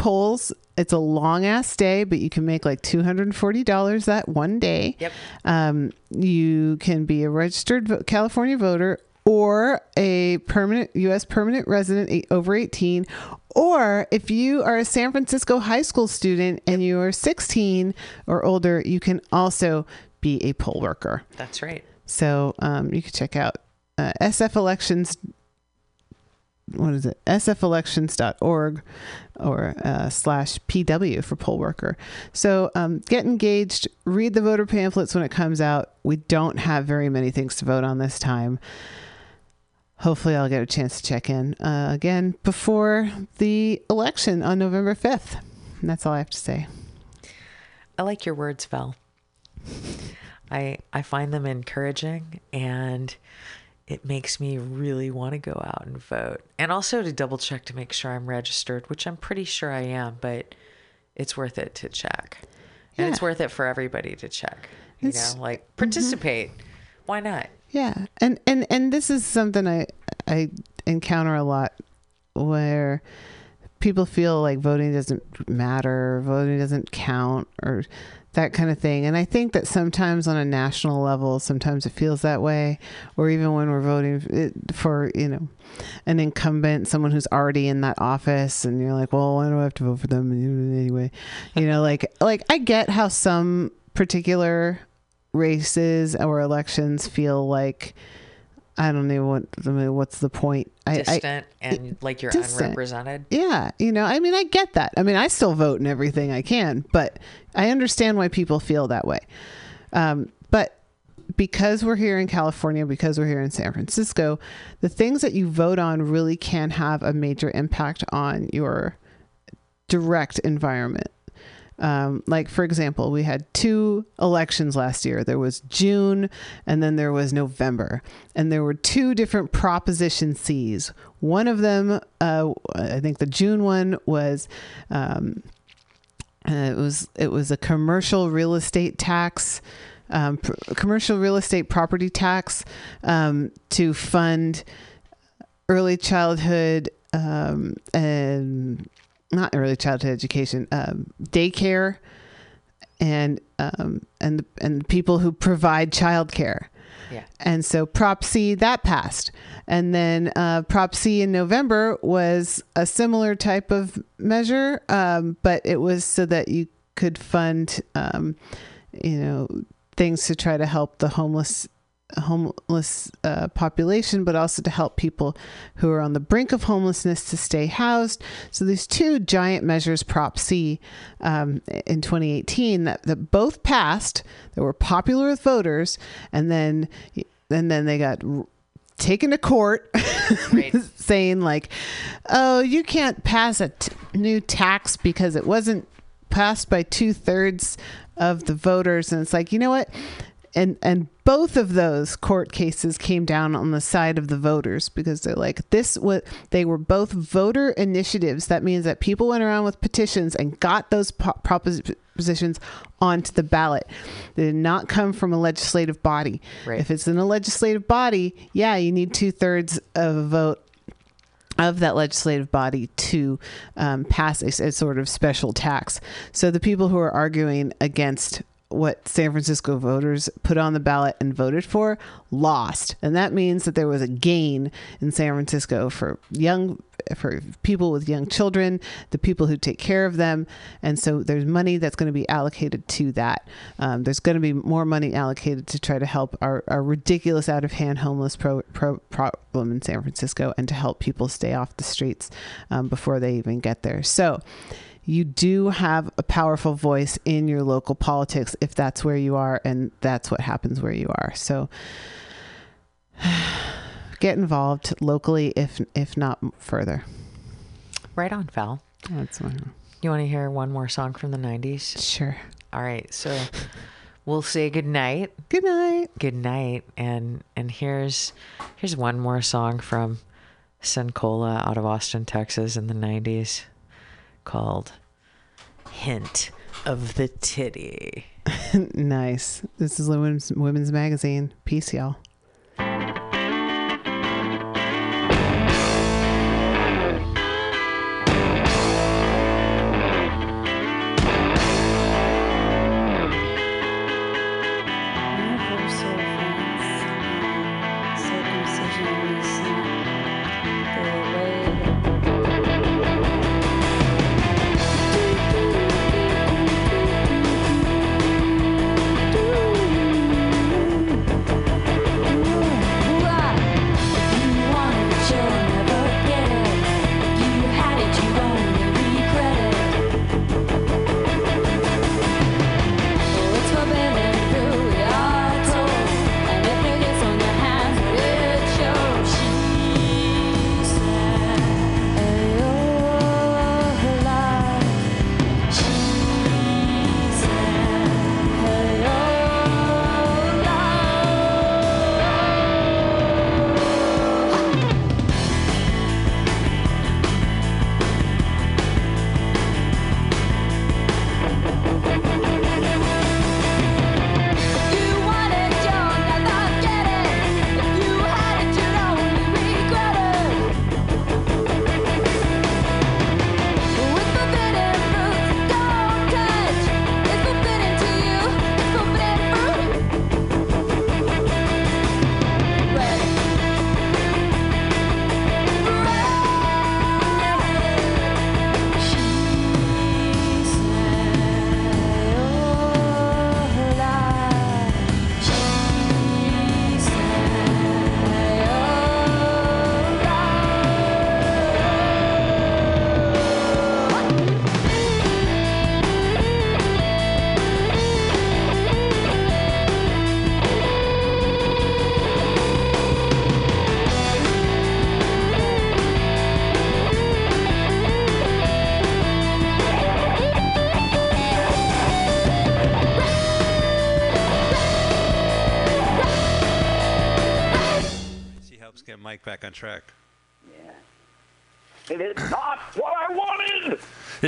polls. It's a long ass day, but you can make like two hundred and forty dollars that one day. Yep. Um, you can be a registered vo- California voter or a permanent U.S. permanent resident eight, over 18. Or if you are a San Francisco high school student and you are 16 or older, you can also be a poll worker. That's right. So um, you can check out uh, SF Elections. What is it? sfelections.org or uh, slash PW for poll worker. So um, get engaged, read the voter pamphlets when it comes out. We don't have very many things to vote on this time. Hopefully, I'll get a chance to check in uh, again before the election on November 5th. And that's all I have to say. I like your words, Val. I I find them encouraging and it makes me really want to go out and vote. And also to double check to make sure I'm registered, which I'm pretty sure I am, but it's worth it to check. And it's worth it for everybody to check. You It's- know, like mm-hmm. participate. Why not? Yeah, and and and this is something I I encounter a lot where people feel like voting doesn't matter, voting doesn't count, or that kind of thing. And I think that sometimes on a national level, sometimes it feels that way, or even when we're voting for you know an incumbent, someone who's already in that office, and you're like, well, why do I have to vote for them anyway? You know, like like I get how some particular races or elections feel like I don't know what I mean, what's the point. I, I Distant and like you're distant. unrepresented. yeah, you know, I mean, I get that. I mean, I still vote in everything I can, but I understand why people feel that way. Um, but because we're here in California, because we're here in San Francisco, the things that you vote on really can have a major impact on your direct environment. Um, like for example, we had two elections last year. There was June, and then there was November, and there were two different Proposition Cs. One of them, uh, I think the June one was. Um, uh, it was it was a commercial real estate tax, um, pr- commercial real estate property tax um, to fund early childhood um, and not early childhood education, um, daycare, and um, and and people who provide childcare. Yeah. And so Prop C that passed, and then uh, Prop C in November was a similar type of measure, um, but it was so that you could fund, um, you know, things to try to help the homeless homeless uh, population, but also to help people who are on the brink of homelessness to stay housed. So these two giant measures, Prop C, um, in 2018, that, that both passed, that were popular with voters, and then and then they got r- taken to court Right. saying like, "Oh, you can't pass a t- new tax because it wasn't passed by two thirds of the voters." And it's like, you know what? And and both of those court cases came down on the side of the voters because they're like this what they were both voter initiatives. That means that people went around with petitions and got those po- propositions onto the ballot. They did not come from a legislative body. Right. If it's in a legislative body, yeah, you need two thirds of a vote of that legislative body to um, pass a, a sort of special tax. So the people who are arguing against what San Francisco voters put on the ballot and voted for lost. And that means that there was a gain in San Francisco for young for people with young children, the people who take care of them, and so there's money that's going to be allocated to that. Um, there's going to be more money allocated to try to help our, our ridiculous out of hand homeless pro, pro, problem in San Francisco and to help people stay off the streets um, before they even get there. So you do have a powerful voice in your local politics if that's where you are and that's what happens where you are. So get involved locally if if not further. Right on, Val. That's my, You want to hear one more song from the 90s? sure. All right. So we'll say good night. Good night. Good night. And and here's here's one more song from Sincola out of Austin, Texas in the 90s called Hint of the Titty. nice. This is Women's Women's Magazine. Peace, y'all.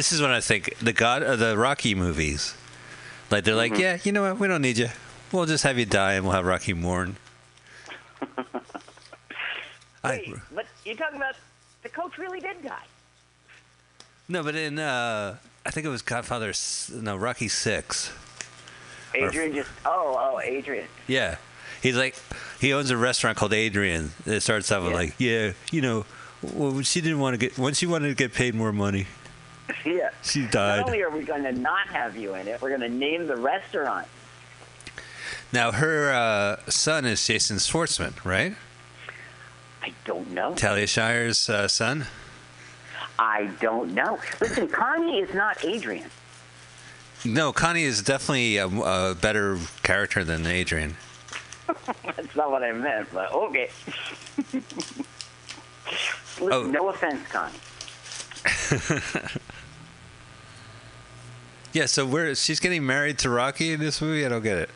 This is when I think the God, uh, the Rocky movies. Like they're Mm-hmm. like, yeah, you know what? We don't need you. We'll just have you die, and we'll have Rocky mourn. I, Wait, but you're talking about the coach really did die. no, but in uh, I think it was Godfather. No, Rocky Six. Adrian just. Oh, oh, Adrian. Yeah. He's like, he owns a restaurant called Adrian. It starts out with Yeah. like, yeah, you know, well, she didn't want to get, when she wanted to get paid more money, Yeah. she Not only are we going to not have you in it, we're going to name the restaurant. Now, her uh, son is Jason Schwartzman, right? I don't know. Talia Shire's uh, son? I don't know. Listen, Connie is not Adrian. No, Connie is definitely a, a better character than Adrian. That's not what I meant, but okay. Listen, Oh. no offense, Connie. Yeah, so where she's getting married to Rocky in this movie? I don't get it.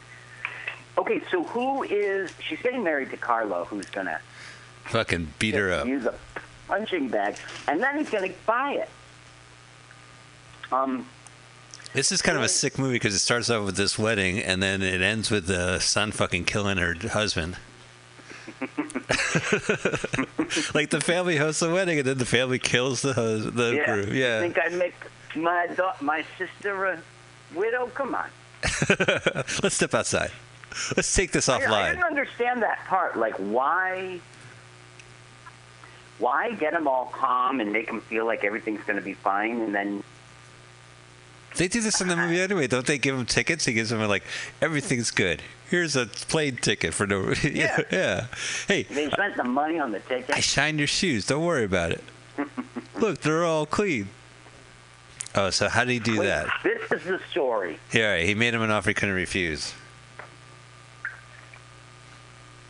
Okay, so who is? She's getting married to Carlo, who's gonna Fucking beat her up. use a punching bag, and then he's gonna buy it. Um, This is kind of a sick movie because it starts off with this wedding and then it ends with the son fucking killing her husband. like the family hosts the wedding and then the family kills the hus- the yeah. groom. Yeah. Think I'd make my my sister a widow? Come on. Let's step outside. Let's take this I, I didn't understand that part. Like, why? Why get them all calm and make them feel like everything's going to be fine, and then They do this in the movie anyway, don't they? Give them tickets. He gives them like everything's good. Here's a plane ticket for no. yeah, Yeah. yeah. Hey, they spent the money on the ticket? I shined your shoes. Don't worry about it. Look, they're all clean. Oh, so how did he do Wait, that? This is the story. Yeah, he made him an offer he couldn't refuse.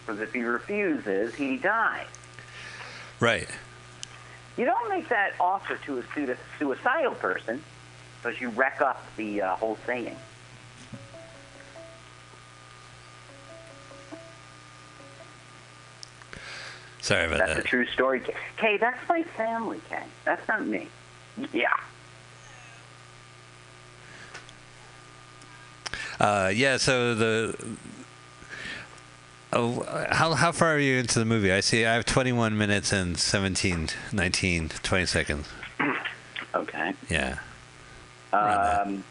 Because if he refuses, he dies. Right. You don't make that offer to a suicidal person because you wreck up the uh, whole saying. Sorry about that. That's a true story. Kay. Kay, that's my family, Kay. That's not me. Yeah. Uh, yeah. So the. Oh, how how far are you into the movie? I see. I have 21 minutes and 17, 19, 20 seconds. Okay. Yeah. Around Um,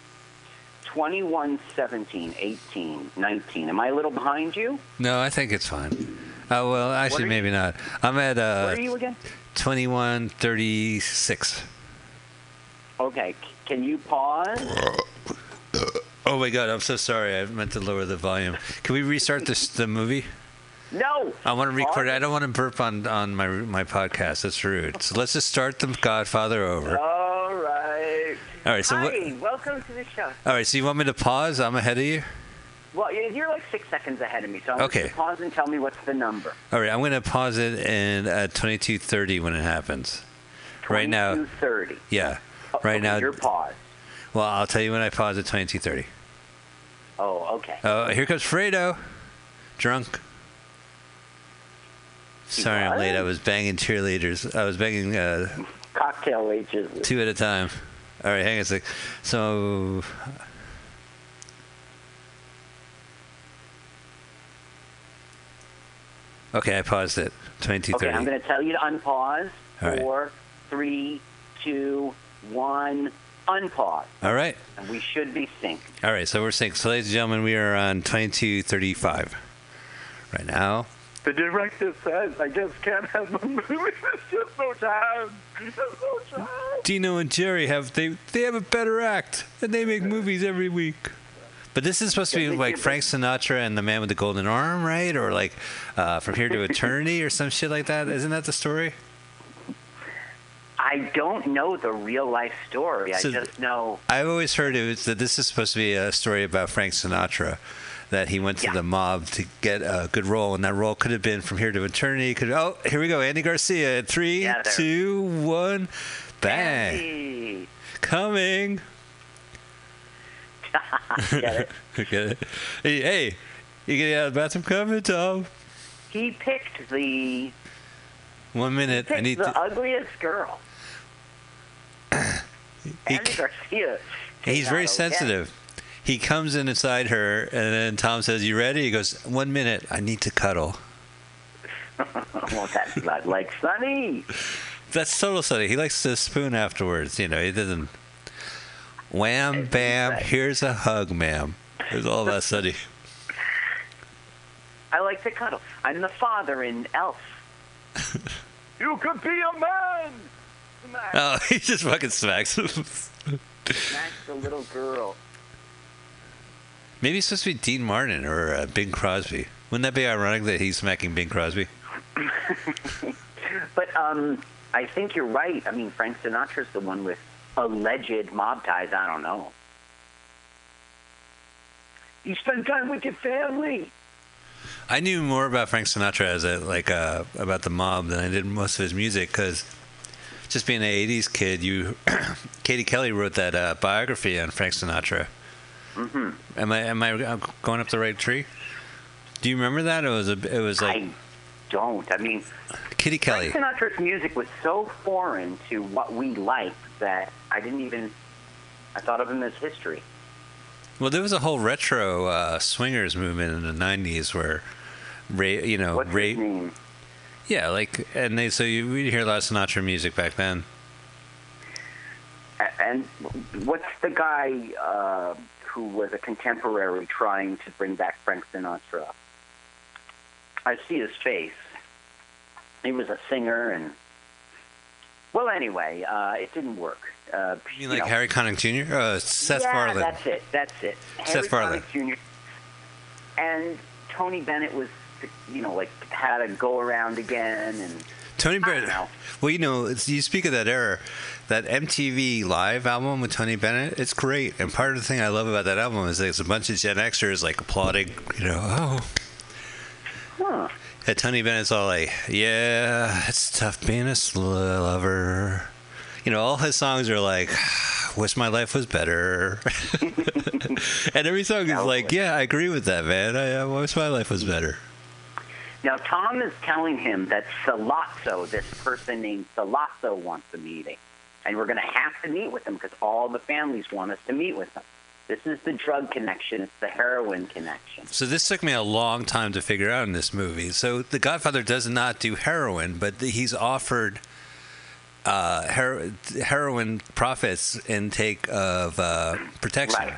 21, 17, 18, 19. Am I a little behind you? No, I think it's fine. Oh well, actually, are maybe not. I'm at Where uh, are you again? 21, 36. Okay. c- Can you pause? Oh my god, I'm so sorry. I meant to lower the volume. Can we restart this the movie? No. I want to record it. I don't want to burp on on my my podcast. That's rude. So let's just start the Godfather over. All right. All right. So what? Hi. Welcome to the show. All right. So you want me to pause? I'm ahead of you. Well, you- you're like six seconds ahead of me, so I want Okay. pause and tell me what's the number. All right. I'm going to pause it in at 22:30 when it happens. Right now. 22:30. Yeah. Oh, Right okay, now. You're paused. Well, I'll tell you when I pause at 22:30. Oh, okay. Oh, here comes Fredo, drunk. Sorry, I'm late. I was banging cheerleaders. I was banging uh, Cocktail wages. two at a time. All right, hang on a sec. So, okay, I paused it. Twenty-two Okay, I'm going to tell you to unpause. All right. Four, three, two, one, unpause. All right, And we should be synced. all right. So we're synced. So, ladies and gentlemen, we are on twenty-two thirty-five right now. The director says I just can't have the movie. It's just no time. It's just no time. Dino and Jerry have they they have a better act, and they make movies every week. But this is supposed to be like Frank Sinatra and the Man with the Golden Arm, right? Or like uh, From Here to Eternity, or some shit like that. Isn't that the story? I don't know the real life story. So- I just know. I've always heard it was that this is supposed to be a story about Frank Sinatra, that he went to Yeah. the mob to get a good role, and that role could have been From Here to Eternity. Could oh, here we go, Andy Garcia. Three, Yeah, two, one, bang, Andy. coming. Get it? Get it? Hey, hey, you getting out of the bathroom? Coming, Tom. He picked the One minute. I need the to. ugliest girl. He, Garcia. he's very out okay. sensitive. He comes in inside her, and then Tom says, "You ready?" He goes, "One minute. I need to cuddle." well, that's not like Sonny. That's total Sonny. He likes to spoon afterwards. You know, he doesn't. Wham, bam. right. Here's a hug, ma'am. It's all about Sonny. I like to cuddle. I'm the father in Elf. you could be a man. Smack, Oh, he just fucking smacks him. smack the little girl. Maybe it's supposed to be Dean Martin or uh, Bing Crosby. Wouldn't that be ironic that he's smacking Bing Crosby? But um, I think you're right. I mean, Frank Sinatra's the one with alleged mob ties. I don't know. You spend time with your family. I knew more about Frank Sinatra as a like uh, about the mob than I did most of his music because just being an '80s kid, you Katie Kelly wrote that uh, biography on Frank Sinatra. hmm Am I am I uh, going up the right tree? Do you remember that? It was a it was like I don't. I mean, Kitty Kelly. Frank Sinatra's music was so foreign to what we liked that I didn't even. I thought of him as history. Well, there was a whole retro uh, swingers movement in the '90s where, Ray, you know, What's Ray? Yeah, like, and they so you we'd hear a lot of Sinatra music back then. And what's the guy uh, who was a contemporary trying to bring back Frank Sinatra? I see his face. He was a singer, and well, anyway, uh, it didn't work. Uh, You mean like know, Harry Connick Jr.? Uh, Seth yeah, Farland. that's it. That's it. Seth Harry Farland. Jr. And Tony Bennett was, you know, like had a go around again, and Tony Bennett. Well, you know, you speak of that era, that MTV Live album with Tony Bennett. It's great, and part of the thing I love about that album is there's a bunch of Gen Xers like applauding. You know, oh, huh. and Tony Bennett's all like, "Yeah, it's tough being a lover." You know, all his songs are like, ah, "Wish my life was better," and every song is like, "Yeah, I agree with that, man. I, I wish my life was better." Now Tom is telling him that Sollozzo, this person named Sollozzo, wants a meeting, and we're going to have to meet with him because all the families want us to meet with them. This is the drug connection. It's the heroin connection. So this took me a long time to figure out in this movie. So The Godfather does not do heroin, but he's offered uh, her- heroin profits intake of uh, protection. Right.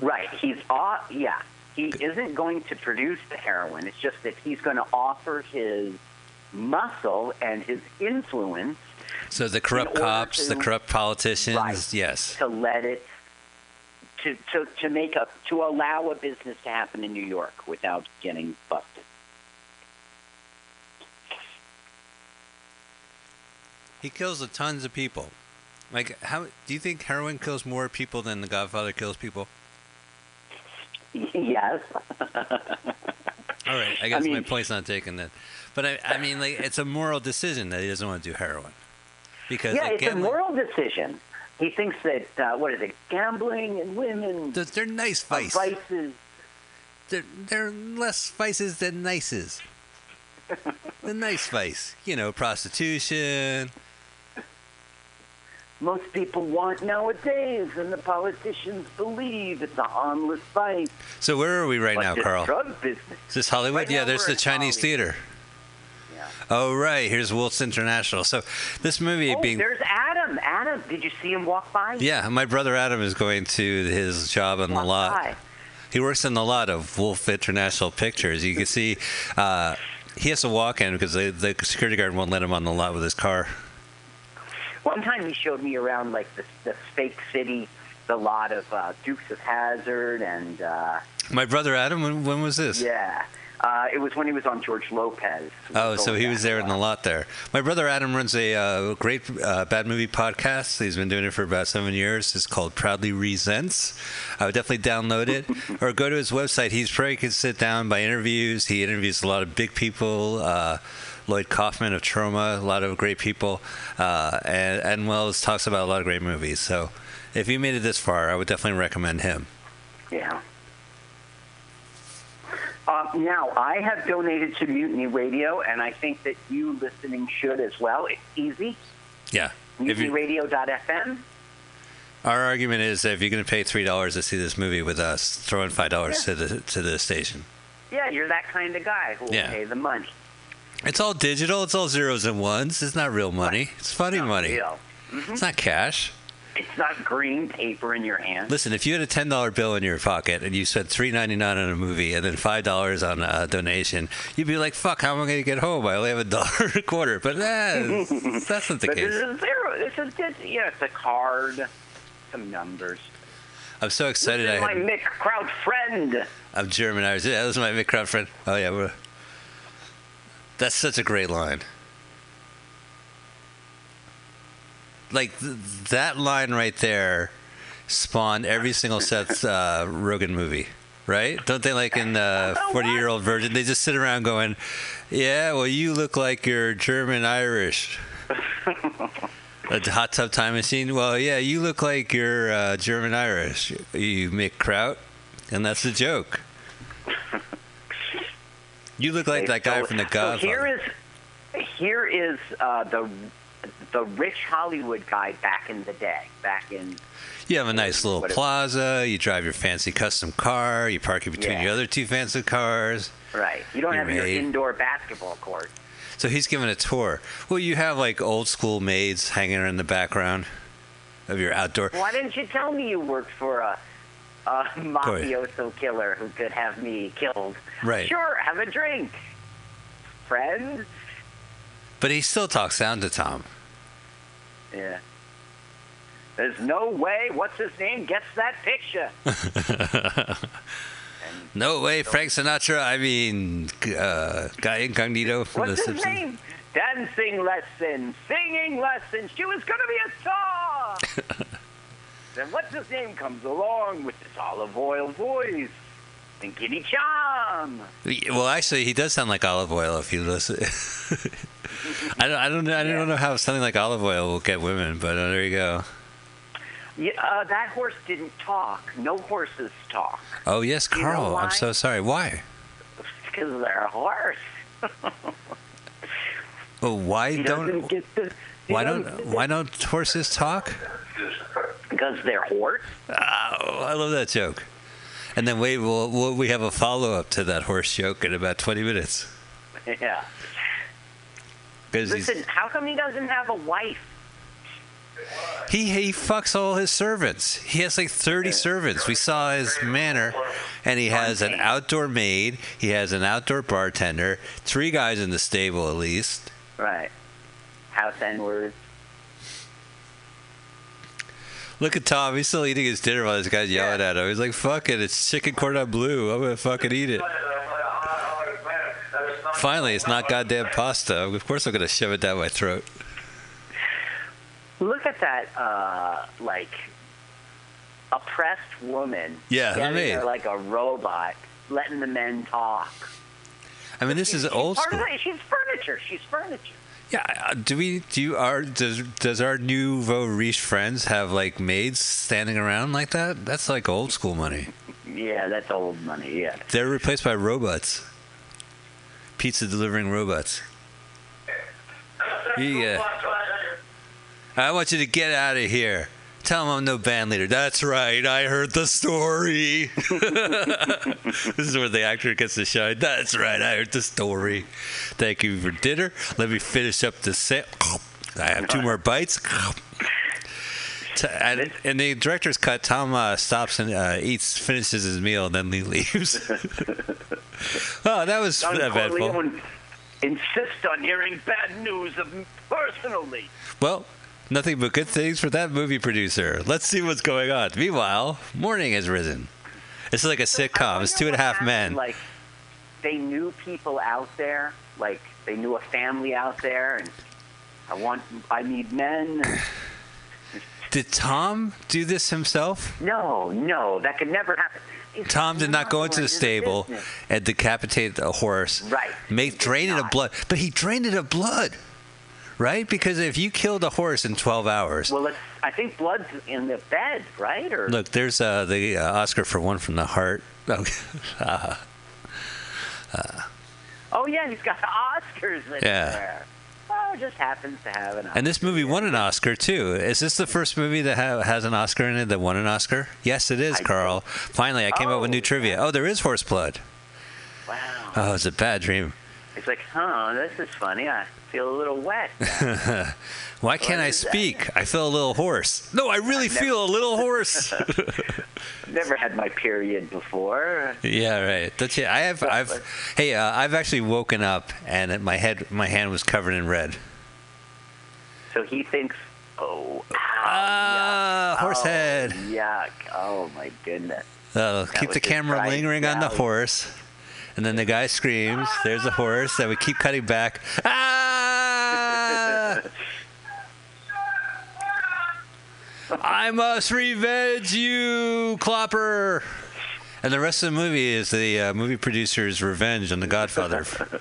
Right. He's uh, yeah. He isn't going to produce the heroin. It's just that he's going to offer his muscle and his influence So the corrupt In order cops, the corrupt politicians, Right. yes. to let it to, to, to make a to allow a business to happen in New York without getting busted. He kills a tons of people. Like, how do you think heroin kills more people than The Godfather kills people? Yes. All right, I guess my mean- point's not taken then. But I, I mean, like, it's a moral decision that he doesn't want to do heroin because yeah, it's a moral decision. He thinks that uh, what is it? Gambling and women They're, they're nice vice. vices. They're, they're less vices than nices. the nice vice, you know, prostitution. Most people want nowadays, and the politicians believe it's a harmless vice. So where are we right now, this Carl? drug business. Is this Hollywood? Right yeah, there's the Chinese Hollywood. theater. Yeah. Oh right, here's Woltz International. So this movie Oh, being there's Adam. Adam, did you see him walk by? yeah, my brother Adam is going to his job on the lot. by. He works in the lot of Wolf International Pictures. You can see uh, he has to walk in because the, the security guard won't let him on the lot with his car. One time he showed me around like the, the fake city, the lot of uh, Dukes of Hazzard, and uh, My brother Adam, when, when was this? yeah, uh, it was when he was on George Lopez. Oh, so he was there in the lot there. My brother Adam runs a uh, great uh, bad movie podcast. He's been doing it for about seven years. It's called Proudly Resents. I would definitely download it or go to his website. He's probably could sit down by interviews. He interviews a lot of big people. Lloyd Kaufman of Troma, a lot of great people, uh, and and Wells talks about a lot of great movies. So, if you made it this far, I would definitely recommend him. Yeah. Uh, Um, now, I have donated to Mutiny Radio, and I think that you listening should as well. It's easy. Yeah. MutinyRadio.fm. our argument is that if you're going to pay three dollars to see this movie with us, throw in five dollars Yeah. to the to the station. Yeah, you're that kind of guy who will Yeah. pay the money. It's all digital. It's all zeros and ones. It's not real money. It's funny Not money. real. It's not cash. It's not green paper in your hand. Listen, if you had a ten dollar bill in your pocket and you spent three ninety nine on a movie and then five dollars on a donation, you'd be like, "Fuck, how am I going to get home? I only have a dollar a quarter." But eh, that's not the But this case. is zero. This is just, yeah, it's a card, some numbers. I'm so excited. This I is my had, Mick Kraut friend. I'm German Irish. Yeah, this is my Mick Kraut friend. Oh yeah, we're, that's such a great line. Like th- that line right there spawned every single Seth uh, Rogen movie, right? Don't they like in the 40 year old virgin? They just sit around going, "Yeah, well, you look like you're German Irish." A hot tub time machine. Well, yeah, you look like you're uh, German Irish. You Mick Kraut, and that's the joke. You look like that guy so- from The So here is, here is uh, the the rich Hollywood guy back in the day, back in You have a nice little plaza. You drive your fancy custom car. You park it between Yeah. your other two fancy cars. right. You don't You're have your indoor basketball court. So he's giving a tour. Well, you have like old school maids hanging in the background of your outdoor. Why didn't you tell me you worked for a, a mafioso killer who could have me killed? Right. Sure, have a drink, friend. But he still talks down to Tom. Yeah. There's no way. What's his name gets that picture. No way, Frank Sinatra. I mean, uh, Guy Incognito from What's The his Simpsons. name? Dancing lessons, singing lessons. She was going to be a star. then what's his name comes along with this olive oil voice and Kitty Charm. Well, actually, he does sound like olive oil if you listen. I don't, I don't know. I don't know how something like olive oil will get women, but uh, there you go. Yeah, uh, that horse didn't talk. No horses talk Oh yes, You know Carl. I'm so sorry. Why? because they're a horse. Well, why He don't get the. he why doesn't- don't why don't horses talk? Because they're horse. Oh, I love that joke. And then wait, we'll, we'll, we have a follow up to that horse joke in about 20 minutes. Yeah. Listen, how come he doesn't have a wife? He he fucks all his servants. He has like 30 servants. We saw his manor, and he has an outdoor maid. He has an outdoor bartender. Three guys in the stable at least. Right. House N words. Look at Tom. He's still eating his dinner while this guy's yelling at him. He's like, "Fuck it, it's chicken cordon bleu. I'm gonna fucking eat it." Finally, it's not goddamn pasta. Of course, I'm gonna shove it down my throat. Look at that, uh, like, oppressed woman. Yeah, the maid. there like a robot, letting the men talk. I mean, this is old school. That. She's furniture. She's furniture. Yeah, uh, do we do you our does does our nouveau riche friends have like maids standing around like that? That's like old school money. Yeah, that's old money. Yeah. They're replaced by robots. Pizza delivering robots. Yeah. I want you to get out of here. Tell them I'm no band leader. That's right. I heard the story. this is where the actor gets to shine. That's right. I heard the story. Thank you for dinner. Let me finish up the set. I have two more bites. And, and the director's cut. Tom uh, stops and uh, eats, finishes his meal, and then he leaves. oh, that was Don eventful. Corleone insist on hearing bad news of personally. Well, nothing but good things for that movie producer. Let's see what's going on. Meanwhile, morning has risen. It's like a sitcom. It's two and a half two and a what half happened, men. Like, they knew people out there. Like, they knew a family out there, and I want, I need men. Did Tom do this himself? No, no, that could never happen. It's Tom did not go into the stable business. and decapitate a horse. Right. Make drain it of blood. But he drained it of blood. Right? Because if you killed a horse in 12 hours. Well, it's, I think blood's in the bed, right? Or Look, there's uh, the uh, Oscar for one from the heart. Oh, uh, oh yeah, he's got Oscars in Yeah. there. Oh, just happens to have an. Oscar. And this movie won an Oscar too. Is this the first movie that ha- has an Oscar in it that won an Oscar? Yes, it is, I- Carl. Finally, I came up with new Oh, trivia. Oh, there is horse blood. Wow. Oh, it's a bad dream. It's like, huh, this is funny. I feel a little wet. Why can't I is that? speak? I feel a little hoarse. No, I really never- feel a little hoarse. Never had my period before. yeah, right. That's it. I have. I've. Hey, uh, I've actually woken up and my head, my hand was covered in red. So he thinks, oh, ow, Ah, yuck. horse Oh, head. Yuck. Oh, my goodness. Uh, keep the camera lingering on the horse. And then the guy screams, there's a horse, and we keep cutting back. Ah! I must revenge you, Clopper! And the rest of the movie is the uh, movie producer's revenge on The Godfather.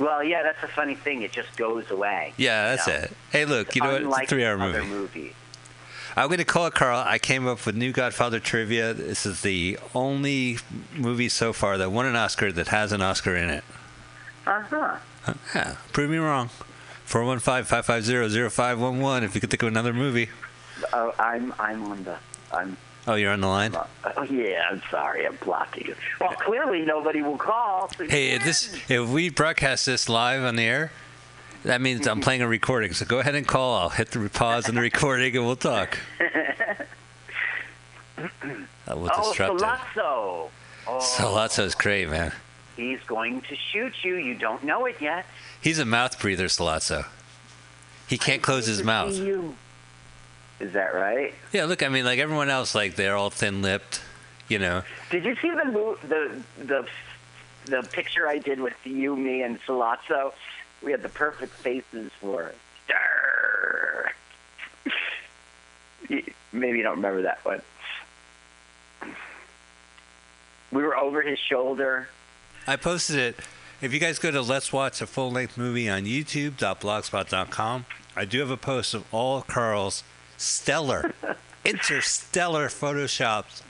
Well, yeah, that's a funny thing. It just goes away. Yeah, that's No. it. Hey, look, you know what? It's a three hour other movie. I'm going to call it Carl. I came up with new Godfather trivia. This is the only movie so far that won an Oscar that has an Oscar in it. Uh-huh. Yeah, prove me wrong. 415-550-0511 if you could think of another movie. Oh, I'm I'm on the I'm Oh, you're on the line? oh yeah, I'm sorry, I'm blocking you. Well clearly nobody will call. So Hey, if this if we broadcast this live on the air, that means I'm playing a recording. So go ahead and call. I'll hit the pause on the recording and we'll talk. Uh, we'll Oh. Sollozzo. Oh, Sollozzo's great, man. he's going to shoot you. You don't know it yet. He's a mouth breather, Sollozzo. He can't close his mouth. Is that right? Yeah, look, I mean, like everyone else, like they're all thin-lipped, you know. Did you see the the the the picture I did with you, me, and Sollozzo? We had the perfect faces for it. Maybe you don't remember that one. We were over his shoulder. I posted it. If you guys go to Let's Watch a Full Length Movie on YouTube.blogspot.com, I do have a post of all Carl's stellar, interstellar photoshops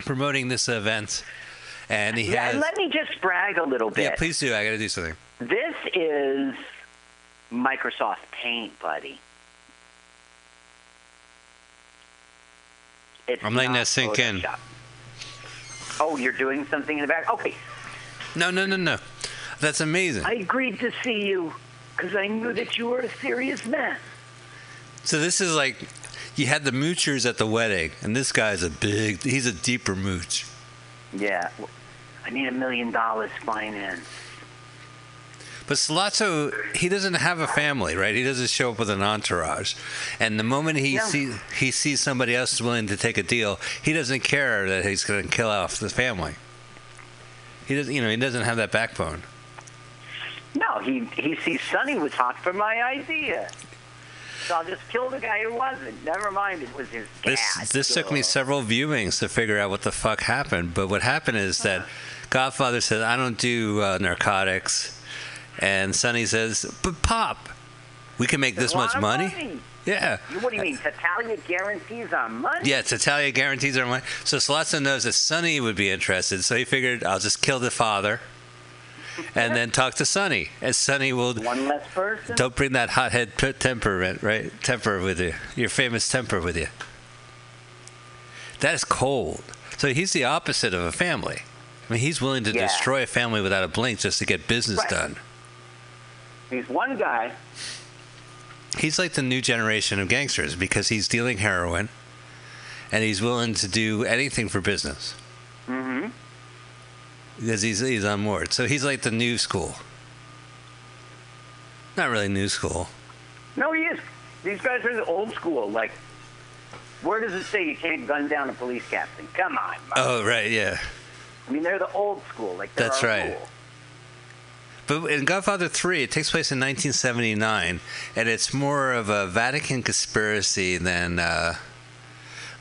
promoting this event. And he Yeah, has. let me just brag a little bit. yeah, please do. I got to do something. This is Microsoft Paint, buddy. It's I'm letting that sink in. Oh, you're doing something in the back? Okay. No, no, no, no. That's amazing. I agreed to see you because I knew that you were a serious man. So this is like you had the moochers at the wedding, and this guy's a big. He's a deeper mooch. Yeah. I need a million dollars finance. But Sollozzo, he doesn't have a family, right? He doesn't show up with an entourage. And the moment he Yeah. sees he sees somebody else willing to take a deal, he doesn't care that he's going to kill off the family. He doesn't, you know, he doesn't have that backbone. No, he he sees Sonny was hot for my idea. So I'll just kill the guy who wasn't. Never mind, it was his This dad. this took me several viewings to figure out what the fuck happened. But what happened is that Godfather said, "I don't do uh, narcotics," and Sonny says, "But Pop, we can make this much of money." Yeah. What do you mean? Tattaglia guarantees our money? Yeah, Tattaglia guarantees our money. So Sollozzo knows that Sonny would be interested, so he figured I'll just kill the father and then talk to Sonny. And Sonny will One less person? don't bring that hothead t- temperament, right? Temper with you. Your famous temper with you. That is cold. So he's the opposite of a family. I mean, he's willing to Yeah. destroy a family without a blink just to get business Right. done. He's one guy. He's like the new generation of gangsters because he's dealing heroin and he's willing to do anything for business. Mm-hmm. because he's he's on board. So he's like the new school. Not really new school. No, he is. These guys are the old school. Like, where does it say you can't gun down a police captain? Come on. Oh right, yeah. I mean, they're the old school. Like, That's right. rule. But in Godfather 3, it takes place in 1979, and it's more of a Vatican conspiracy than uh,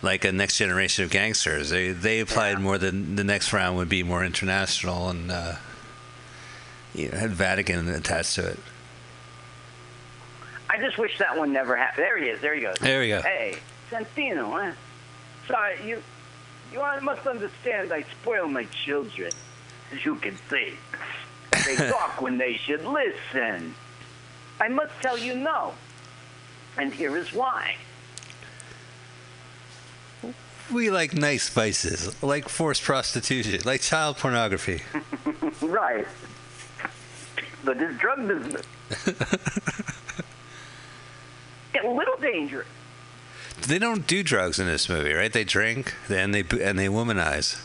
like a next generation of gangsters. They they applied Yeah. more than the next round would be more international and uh, you know, had Vatican attached to it. I just wish that one never happened. There he is. There he goes. There we go. Hey, Santino, huh? Sorry, you you must understand I spoil my children. as you can see. They talk when they should listen. I must tell you no. And here is why. We like nice vices, like forced prostitution, like child pornography. Right. But this drug business. A little dangerous. They don't do drugs in this movie, right? They drink and they and they womanize.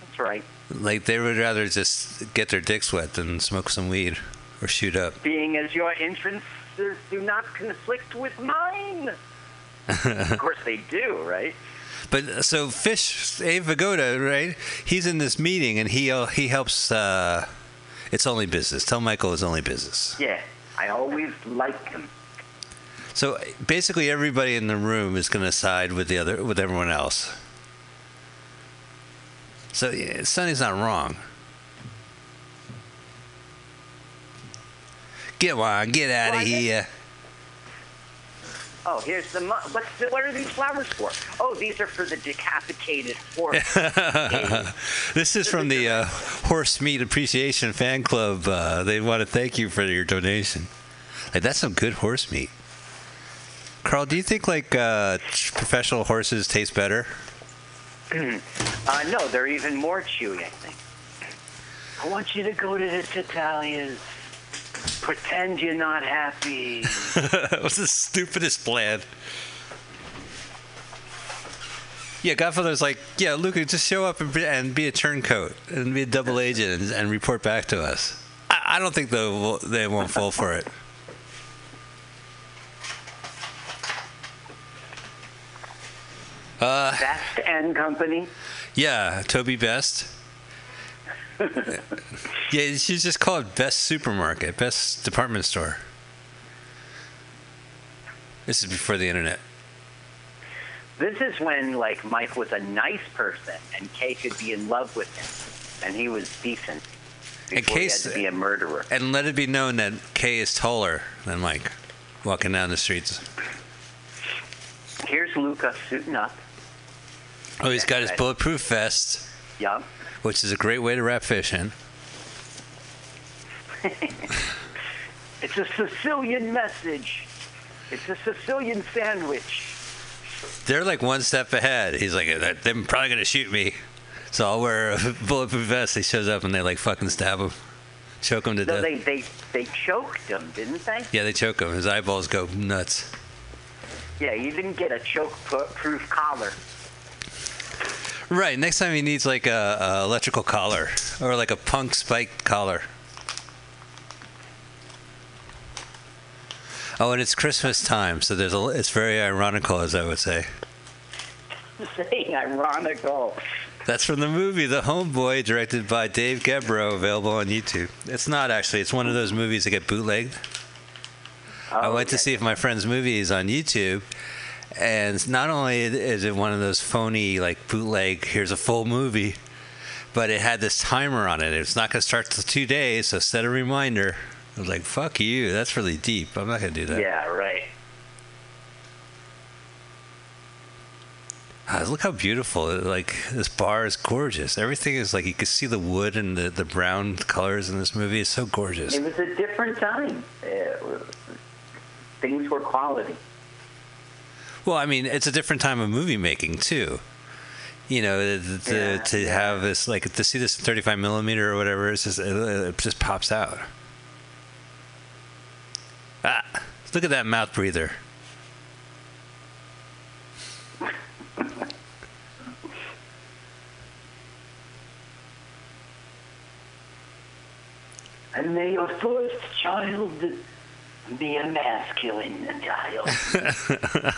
That's right. Like they would rather just get their dicks wet than smoke some weed or shoot up. Being as your entrances do not conflict with mine. of course they do, right? But so Fish, Abe Vigoda, right? He's in this meeting and he uh, he helps. Uh, it's only business. Tell Michael it's only business. Yeah. I always like him. So basically, everybody in the room is going to side with the other with everyone else. So Sonny's not wrong. Get on, get out of here. Oh, here's the mo- what's the, what are these flowers for? Oh, these are for the decapitated horse. This is from the uh, Horse Meat Appreciation Fan Club. Uh, they want to thank you for your donation. Like that's some good horse meat. Carl, do you think like uh, professional horses taste better? uh, no, they're even more chewy, I think. I want you to go to this Italians. Pretend you're not happy. What's the stupidest plan? Yeah, Godfather's like, yeah, Luca, just show up and be, and be a turncoat and be a double agent and, and report back to us. I, I don't think they they won't fall for it. Uh, Best and Company. yeah, Toby Best. yeah, she's just called Best Supermarket, Best Department Store. This is before the internet. This is when like Mike was a nice person and Kay could be in love with him, and he was decent. Before And he Kay's- had to be a murderer. And let it be known that Kay is taller than Mike walking down the streets. Here's Luca suiting up. Oh, he's got his bulletproof vest, Yup. which is a great way to wrap fish in. It's a Sicilian message. It's a Sicilian sandwich. They're like one step ahead. He's like, they're probably going to shoot me. So I'll wear a bulletproof vest. He shows up and they like fucking stab him, choke him to No, death. they, they they choked him, didn't they? Yeah, they choke him. His eyeballs go nuts. Yeah, you didn't get a choke-proof collar. Right. Next time he needs like a, a electrical collar or like a punk spiked collar. Oh, and it's Christmas time, so there's a. It's very ironical, as I would say. Saying ironical. That's from the movie The Homeboy, directed by Dave Gebro, available on YouTube. It's not actually. It's one of those movies that get bootlegged. I went to see if my friend's movie is on YouTube, and not only is it one of those phony like bootleg, here's a full movie, but it had this timer on it. It's not going to start till two days, so set a reminder. I was like, "Fuck you! That's really deep. I'm not going to do that." Yeah, right. Ah, look how beautiful! Like this bar is gorgeous. Everything is like you can see the wood and the, the brown colors in this movie. It's so gorgeous. It was a different time. Uh, things were quality. Well, I mean, it's a different time of movie making too. You know, to, to, Yeah, to yeah. have this like to see this 35 millimeter or whatever, it's just it, it just pops out. Ah, look at that mouth breather. And may your first child be a masculine child.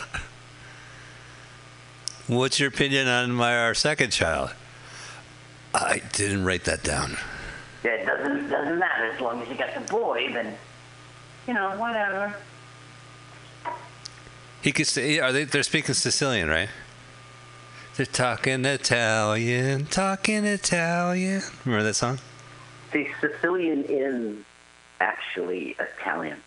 What's your opinion on my our second child? I didn't write that down. Yeah, it doesn't doesn't matter as long as you got the boy. Then, you know, whatever. He could say, are they? They're speaking Sicilian, right? They're talking Italian, talking Italian. Remember that song? See, Sicilian is actually Italian.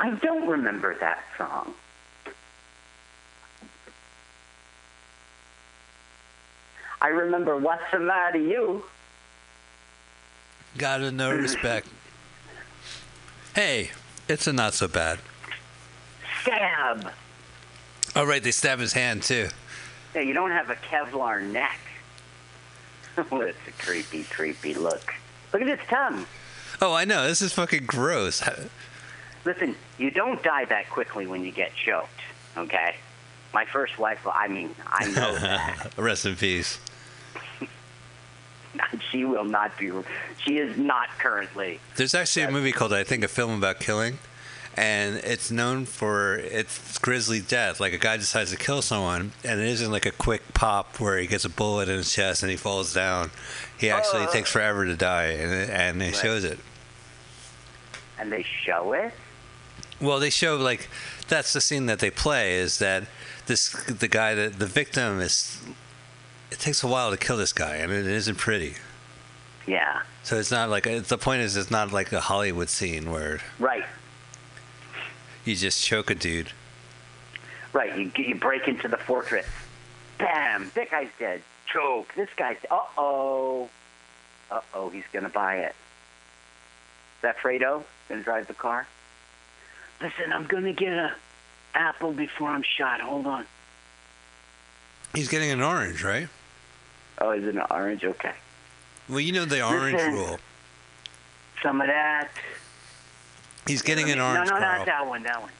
I don't remember that song. I remember what's the matter, you? Gotta no respect. Hey, it's a not so bad. Stab. Oh, right, they stab his hand too. Yeah, you don't have a Kevlar neck. well, it's a creepy, creepy look. Look at his tongue. Oh, I know. This is fucking gross. Listen, you don't die that quickly when you get choked, okay? My first wife, I mean, I know that. Rest in peace. she will not be, she is not currently. There's actually a movie called, I think, a film about killing, and it's known for its grisly death. Like a guy decides to kill someone, and it isn't like a quick pop where he gets a bullet in his chest and he falls down. He actually Uh. takes forever to die, and and it Right. shows it. And they show it? Well, they show like that's the scene that they play is that this the guy that the victim is. It takes a while to kill this guy, and it isn't pretty. Yeah, So it's not like the point is it's not like a Hollywood scene where right, you just choke a dude. right. You, you break into the fortress. Bam! That guy's dead. Choke. This guy's. Uh oh. Uh oh. He's gonna buy it. Is that Fredo gonna drive the car? Listen, I'm gonna get a apple before I'm shot. Hold on. He's getting an orange, right? Oh, is it an orange? Okay. Well, you know the orange Listen. rule. Some of that. He's getting an orange. no, Carl. not that one. That one.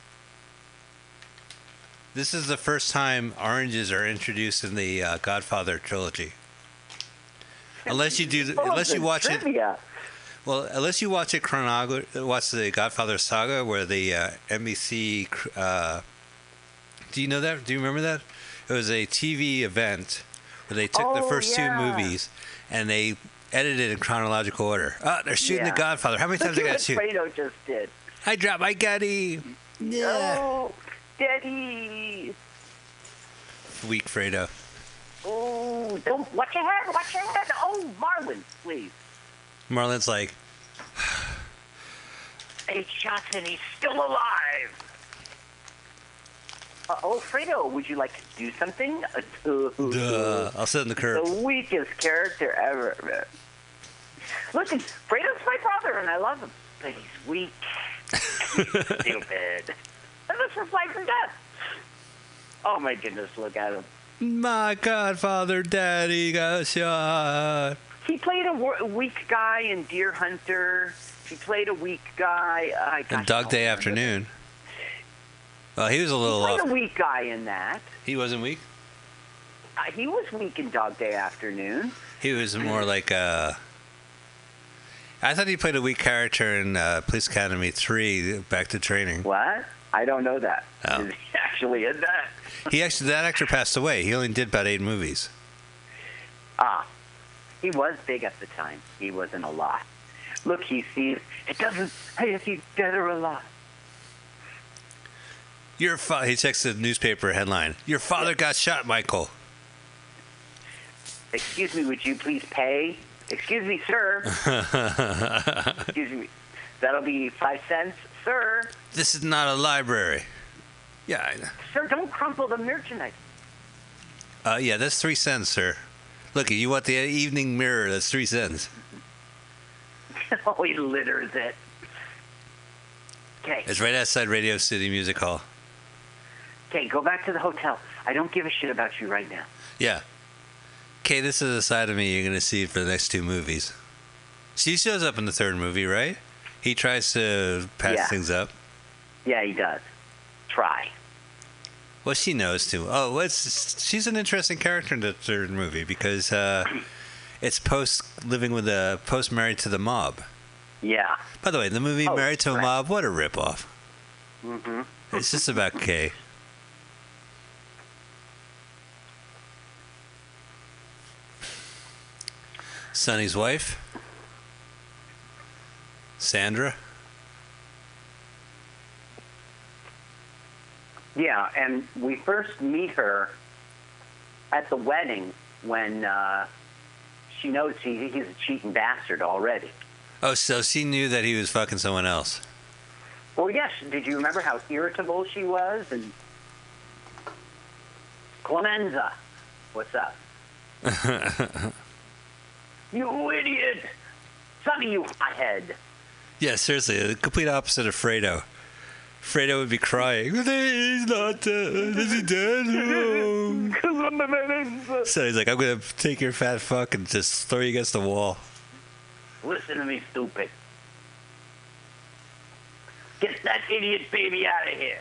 This is the first time oranges are introduced in the uh, Godfather trilogy. Unless you do, unless you watch it. Well, unless you watch it chronolog- watch the Godfather saga, where the uh, NBC. Uh, do you know that? Do you remember that? It was a TV event where they took the Oh, first two movies and they edited in chronological order. Ah, they're shooting Yeah. the Godfather. How many times they Look got to what shoot? Fredo just did. I dropped my gutty. Yeah. Oh, Daddy. Weak Fredo. Oh, don't watch your head. Watch your head. Oh, Marlon, please. Marlon's like, Eight shots and he's still alive. Uh, oh, Fredo, would you like to do something? Uh, duh. I'll sit in the curb. The weakest character ever. Listen, Fredo's my brother, and I love him, but he's weak. Stupid. And this is life and death. Oh my goodness, look at him. My Godfather Daddy got shot. He played a weak guy in Deer Hunter. He played a weak guy. Uh, And gosh, Dog Day Afternoon. Well, he was a little He played a weak guy in that. He wasn't weak. Uh, he was weak in Dog Day Afternoon. He was more like uh I thought he played a weak character in uh, Police Academy 3, Back to Training. What? I don't know that. Oh. Is he actually in that? He actually, that actor passed away. He only did about eight movies. Ah, he was big at the time. He wasn't a lot. Look, he sees. It doesn't say if he's dead or alive. Your fa- he checks the newspaper headline. Your father got shot, Michael. Excuse me, would you please pay? Excuse me, sir. Excuse me. That'll be five cents, sir. This is not a library. Yeah, I know. Sir, don't crumple the merchandise. Uh, yeah, that's three cents, sir. Look, you want the evening mirror? That's three cents. oh, he litters it. Okay, It's right outside Radio City Music Hall. okay, go back to the hotel. I don't give a shit about you right now. Yeah. Okay, this is a side of me you're gonna see for the next two movies. She shows up in the third movie, right? He tries to patch Yeah. things up. Yeah, he does. Try. Well, she knows too. Oh, well, it's, she's an interesting character in the third movie because uh, it's post living with a post married to the mob. Yeah. By the way, the movie Oh, Married to a right. Mob, what a ripoff. Mm-hmm. It's just about Kay. Sonny's wife, Sandra. Yeah, and we first meet her at the wedding when uh, she knows he, he's a cheating bastard already. Oh, so she knew that he was fucking someone else. Well, yes. Did you remember how irritable she was? And Clemenza, what's up? you idiot! Sonny, you hothead! Yeah, seriously, the complete opposite of Fredo. Fredo would be crying. He's not dead. Is he dead? So he's like, I'm gonna take your fat fuck and just throw you against the wall. Listen to me, stupid. Get that idiot baby out of here.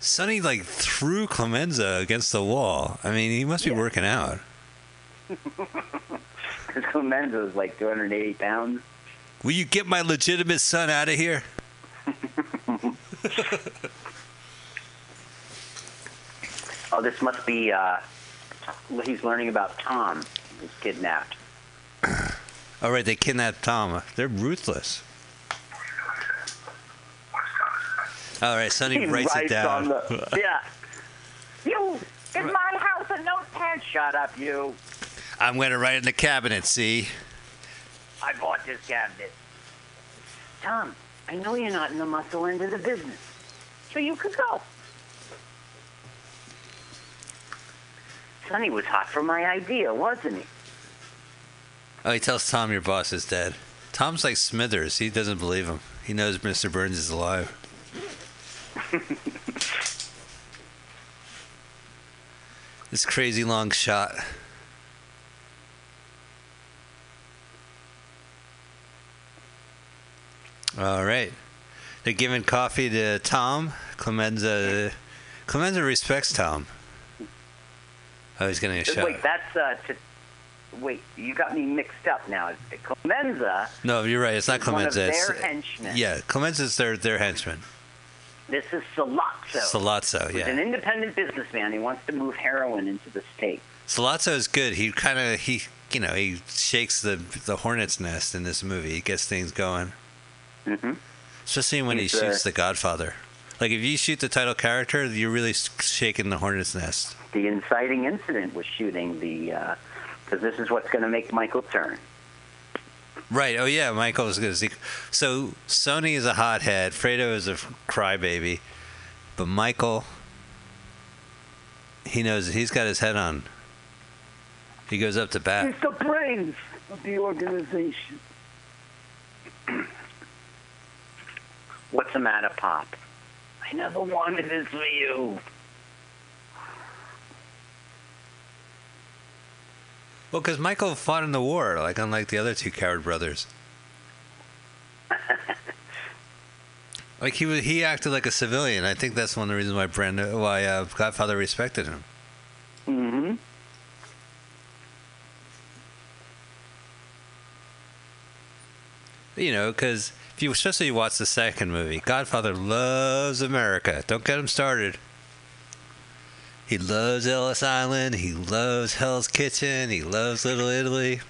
Sonny like threw Clemenza against the wall. I mean, he must be Yeah. working out. Because Clemenza was like 280 pounds. Will you get my legitimate son out of here? Oh, this must be, uh, he's learning about Tom, He's kidnapped. All right, they kidnapped Tom. They're ruthless. All right, Sonny He writes, it down. the, yeah. You, in my house and no pants. Shut up, you. I'm gonna write in the cabinet. See? I bought this cabinet. Tom, I know you're not in the muscle end of the business, so you could go. Sonny was hot for my idea, wasn't he? Oh, he tells Tom your boss is dead. Tom's like Smithers. He doesn't believe him. He knows Mr. Burns is alive. this crazy long shot. All right. They're giving coffee to Tom. Clemenza Clemenza respects Tom. Oh, he's getting a shot. Wait, that's uh, to, wait. You got me mixed up now. Clemenza. No, you're right. It's not is one of Clemenza. It's, their henchmen. yeah, Clemenza's their their henchman. This is Sollozzo. Sollozzo, yeah. He's an independent businessman. He wants to move heroin into the state. Sollozzo is good. He kind of he you know he shakes the the hornet's nest in this movie. He gets things going, hmm especially when He's, he shoots uh, the Godfather. Like if you shoot the title character, you're really shaking the hornet's nest. The inciting incident was shooting the, because this is what's going to make Michael turn. Right. Oh yeah, Michael was good. So Sonny is a hothead. Fredo is a crybaby, but Michael, he knows he's got his head on. He goes up to bat. He's the brains of the organization. What's the matter, Pop? I never wanted this for you. Well, because Michael fought in the war, like unlike the other two coward brothers. like he was, he acted like a civilian. I think that's one of the reasons why Brando, why uh, Godfather respected him. Mm-hmm. You know, because if you especially watch the second movie, Godfather loves America. Don't get him started. He loves Ellis Island. He loves Hell's Kitchen. He loves Little Italy.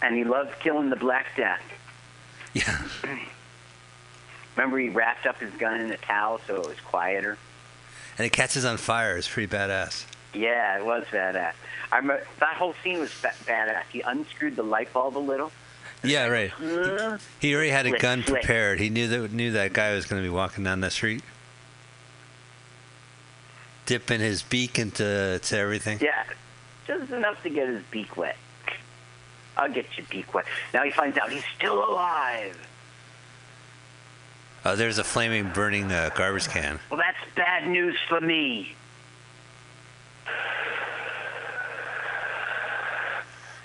And he loves killing the Black Death. Yeah. Remember, he wrapped up his gun in a towel so it was quieter. And it catches on fire. It's pretty badass. Yeah, it was badass. I remember, that whole scene was badass. He unscrewed the light bulb a little. Yeah, right. Uh, He already had a gun prepared. He knew that knew that guy was going to be walking down the street, dipping his beak into to everything. yeah, just enough to get his beak wet. I'll get your beak wet. Now he finds out he's still alive. Oh, there's a flaming, burning uh, garbage can. Well, that's bad news for me.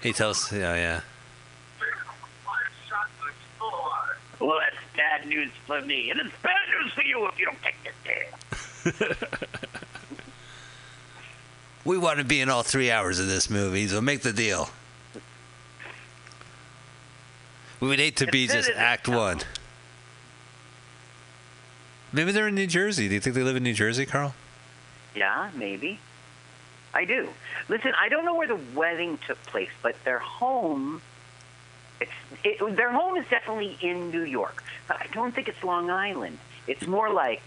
He tells, yeah, yeah. Well, that's bad news for me, and it's bad news for you if you don't take this deal. We want to be in all three hours of this movie, so make the deal. We would hate to be just Act. One. Maybe they're in New Jersey. Do you think they live in New Jersey, Carl? Yeah, maybe. I do. Listen, I don't know where the wedding took place, but their home. It's it, their home is definitely in New York, but I don't think it's Long Island. It's more like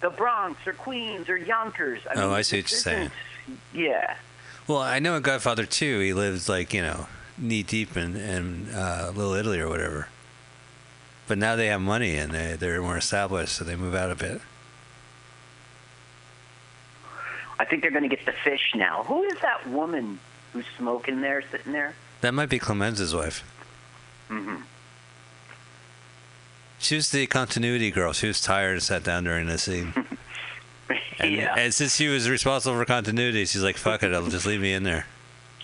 the Bronx or Queens or Yonkers. I Oh, mean, I see what you're saying. Yeah. Well, I know in Godfather 2, he lives like, you know, knee deep in, in uh, Little Italy or whatever. But now they have money and they, they're more established, so they move out a bit. I think they're going to get the fish now. Who is that woman who's smoking there, sitting there? That might be Clemenza's wife. Mm-hmm. She was the continuity girl. She was tired and sat down during the scene. And, yeah. and since she was responsible for continuity, she's like, "Fuck it, I'll just leave me in there."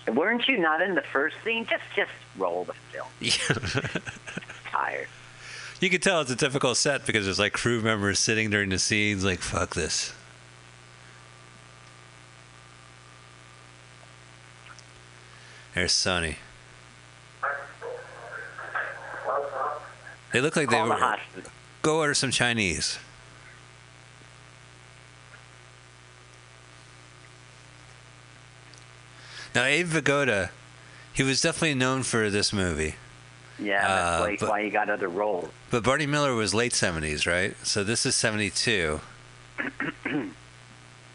Weren't you not in the first scene? Just, just roll the film. Tired. you can tell it's a difficult set because there's like crew members sitting during the scenes, like, "Fuck this." There's Sonny. They look like they Call the were. hospital. Go order some Chinese. Now, Abe Vigoda, he was definitely known for this movie. Yeah, that's Uh, why, but- why you got other roles. But Barney Miller was late 70s, right? So this is 72.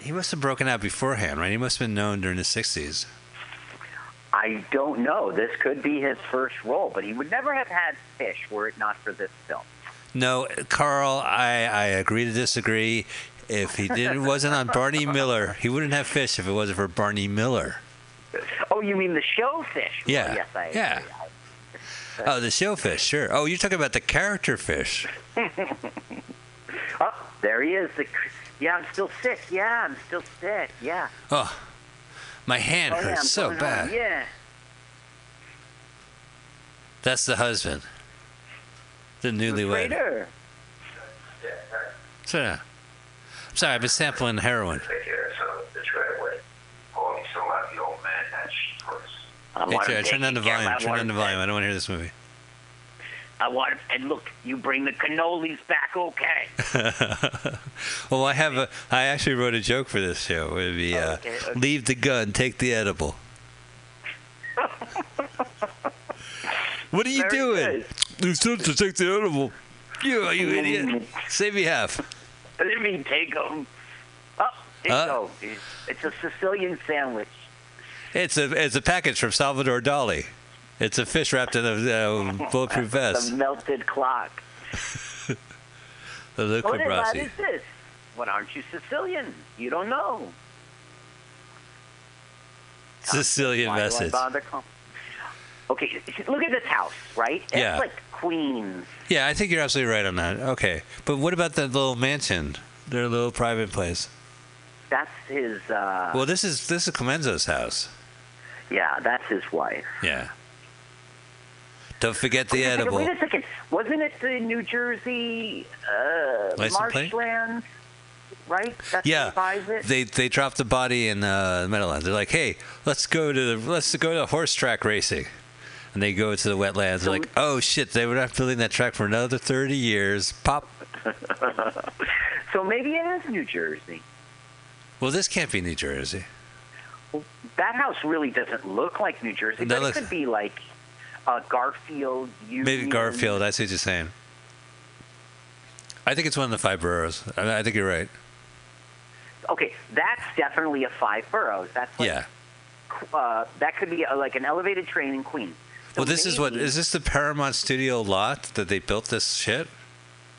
he must have broken out beforehand, right? He must have been known during the 60s. I don't know. This could be his first role, but he would never have had fish were it not for this film. No, Carl, I, I agree to disagree. If he didn't wasn't on Barney Miller, he wouldn't have fish if it wasn't for Barney Miller. Oh, you mean the show fish? Well, Yeah, yes, I yeah. Oh, the shellfish, sure. Oh, you're talking about the character fish. Oh, there he is. The, yeah, I'm still sick. Yeah, I'm still sick. Yeah. Oh, my hand oh, yeah, hurts so going home. bad. Yeah. That's the husband. The newlywed. Trader. So, I'm sorry, I've been sampling heroin. take care of the driveway. Oh, you still have the old man that she puts. I Hey, want turn down the taking care of volume. Turn down the volume. I don't want to hear this movie. I want him, and look, you bring the cannolis back, okay? well, I have a. I actually wrote a joke for this show. It would be uh, Okay, okay. leave the gun, take the edible. what are you Very doing? You supposed to take the edible. You, you idiot. Save me half. Let me take him. Oh, there Uh. go. It's a Sicilian sandwich. It's a it's a package from Salvador Dali. It's a fish wrapped in a uh, bulletproof vest. melted clock. The Luke What, Cabrasi. is this? What aren't you Sicilian? You don't know. Sicilian Why message. Okay, look at this house, right? It's Yeah. like Queens. Yeah, I think you're absolutely right on that. Okay, but what about that little mansion, their little private place? That's his. Uh, Well, this is this is Clemenza's house. yeah, that's his wife. Yeah. Don't forget the Wait a second, edible. Wait a second. Wasn't it the New Jersey uh, marshlands? Right. That's Yeah, it. they they dropped the body in uh, Meadowlands. They're like, hey, let's go to the let's go to horse track racing, and they go to the wetlands. They're like, oh shit, they were not building that track for another thirty years. Pop. so maybe it is New Jersey. Well, this can't be New Jersey. That house really doesn't look like New Jersey, That but looks- it could be like uh, Garfield. Union. Maybe Garfield. I see what you're saying. I think it's one of the five boroughs. I, I think you're right. Okay, that's definitely a five boroughs. That's like, yeah. uh, that could be uh like an elevated train in Queens. So Well, this is what maybe- is this the Paramount Studio lot that they built this shit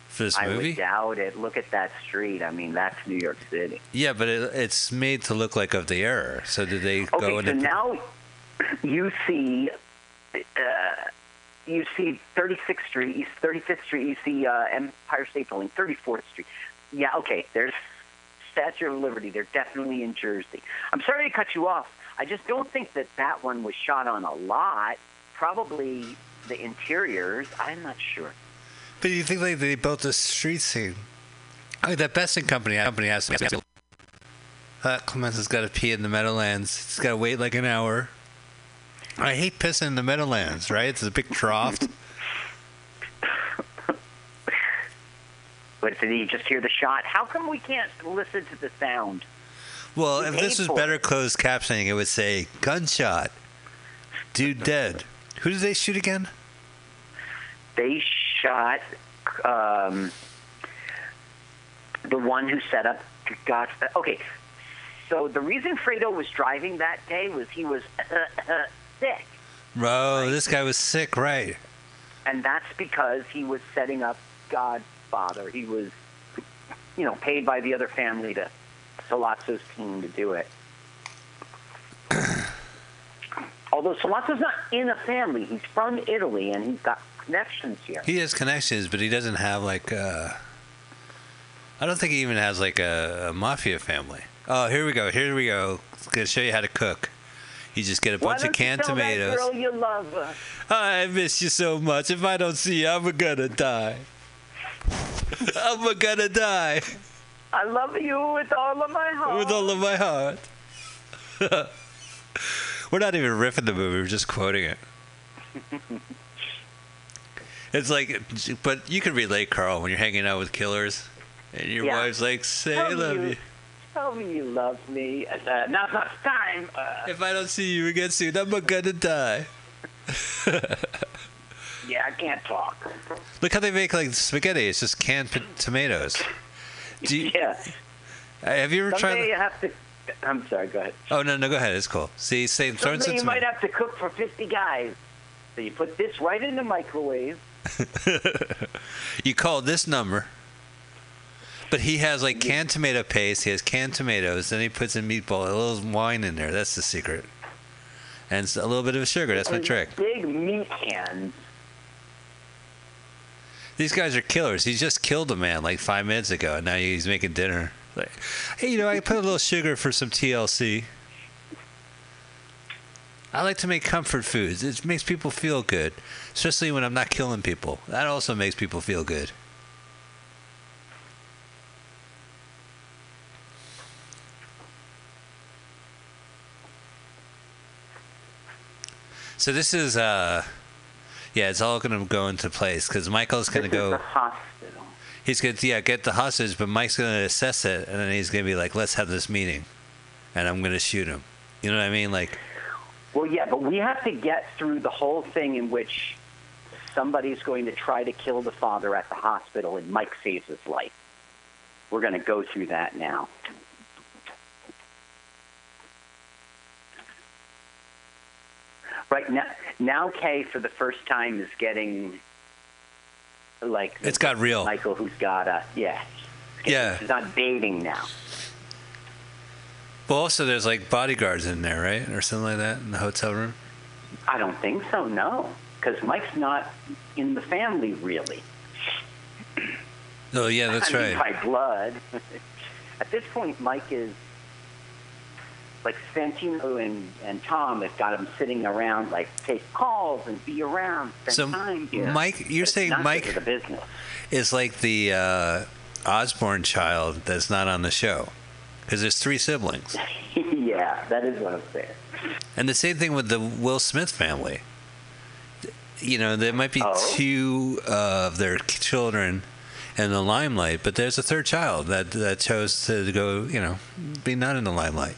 for this I movie? would doubt it. Look at that street. I mean, that's New York City. Yeah, but it, it's made to look like of the era. So did they go Okay, so now you see, uh, you see 36th Street, East 35th Street, you see uh, Empire State Building, 34th Street. Yeah, okay, there's Statue of Liberty. They're definitely in Jersey. I'm sorry to cut you off. I just don't think that that one was shot on a lot. Probably the interiors. I'm not sure. But you think like they built a street scene? I mean, that Besson company company has to. Uh, Clemenza's got to pee in the Meadowlands. He's got to wait like an hour. I hate pissing in the Meadowlands, right? It's a big trough. But did he just hear the shot? How come we can't listen to the sound? well, We if this was better closed captioning, it would say gunshot, dude dead. Who did they shoot again? they shot um, the one who set up God. Okay, so the reason Fredo was driving that day was he was sick, Bro, this guy was sick, right? and that's because he was setting up Godfather. He was, you know, paid by the other family to Sollozzo's team to do it. Although Sollozzo's not in a family, he's from Italy and he's got connections here. He has connections, but he doesn't have like. Uh, I don't think he even has like a, a mafia family. Oh, here we go. Here we go. Gonna show you how to cook. You just get a bunch of canned tomatoes. Girl you love her? I miss you so much. If I don't see you, I'm gonna die. I'm gonna die I love you with all of my heart. with all of my heart. we're not even riffing the movie. We're just quoting it. It's like, but you can relate, Carl, when you're hanging out with killers, and your Yeah. wife's like, "Say I love you. you." Tell me you love me. Uh, now it's not time. Uh, If I don't see you again soon, I'm gonna die. yeah, I can't talk. Look how they make like spaghetti. It's just canned p- tomatoes. Do you, Yeah. have you ever tried? Someday you have to. I'm sorry. Go ahead. Oh no, no, go ahead. It's cool. See, say throw in some you might have to cook for 50 guys. So you put this right in the microwave. You call this number. But he has like canned tomato paste. He has canned tomatoes. Then he puts in meatball, a little wine in there. That's the secret. And a little bit of sugar. That's my trick. Big meat hands. These guys are killers. He just killed a man like five minutes ago, and now he's making dinner. Like, hey, you know, I put a little sugar for some TLC. I like to make comfort foods. It makes people feel good, especially when I'm not killing people. That also makes people feel good. So this is uh yeah, it's all going to go into place because Michael's going to go. hospital. He's going to yeah get the hostage, but Mike's going to assess it, and then he's going to be like, "Let's have this meeting," and I'm going to shoot him. You know what I mean? Like, Well, yeah, but we have to get through the whole thing in which somebody's going to try to kill the father at the hospital and Mike saves his life. We're going to go through that now. Right now, now Kay for the first time is getting like It's got real. Michael, who's got a yeah, Yeah. She's not dating now. well, also there's like bodyguards in there, right, or something like that in the hotel room. I don't think so. No, because Mike's not in the family really. Oh yeah, that's I mean, right. by blood. At this point, Mike is like Santino and, and Tom have got him sitting around, like take calls and be around, spend So, time here. Mike- you're But saying Mike- because of the business. It's like the uh, Osbourne child that's not on the show, because there's three siblings, yeah, that is what I'm saying. and the same thing with the Will Smith family. You know, there might be Oh. two of their children in the limelight, but there's a third child that that chose to go, you know, be not in the limelight.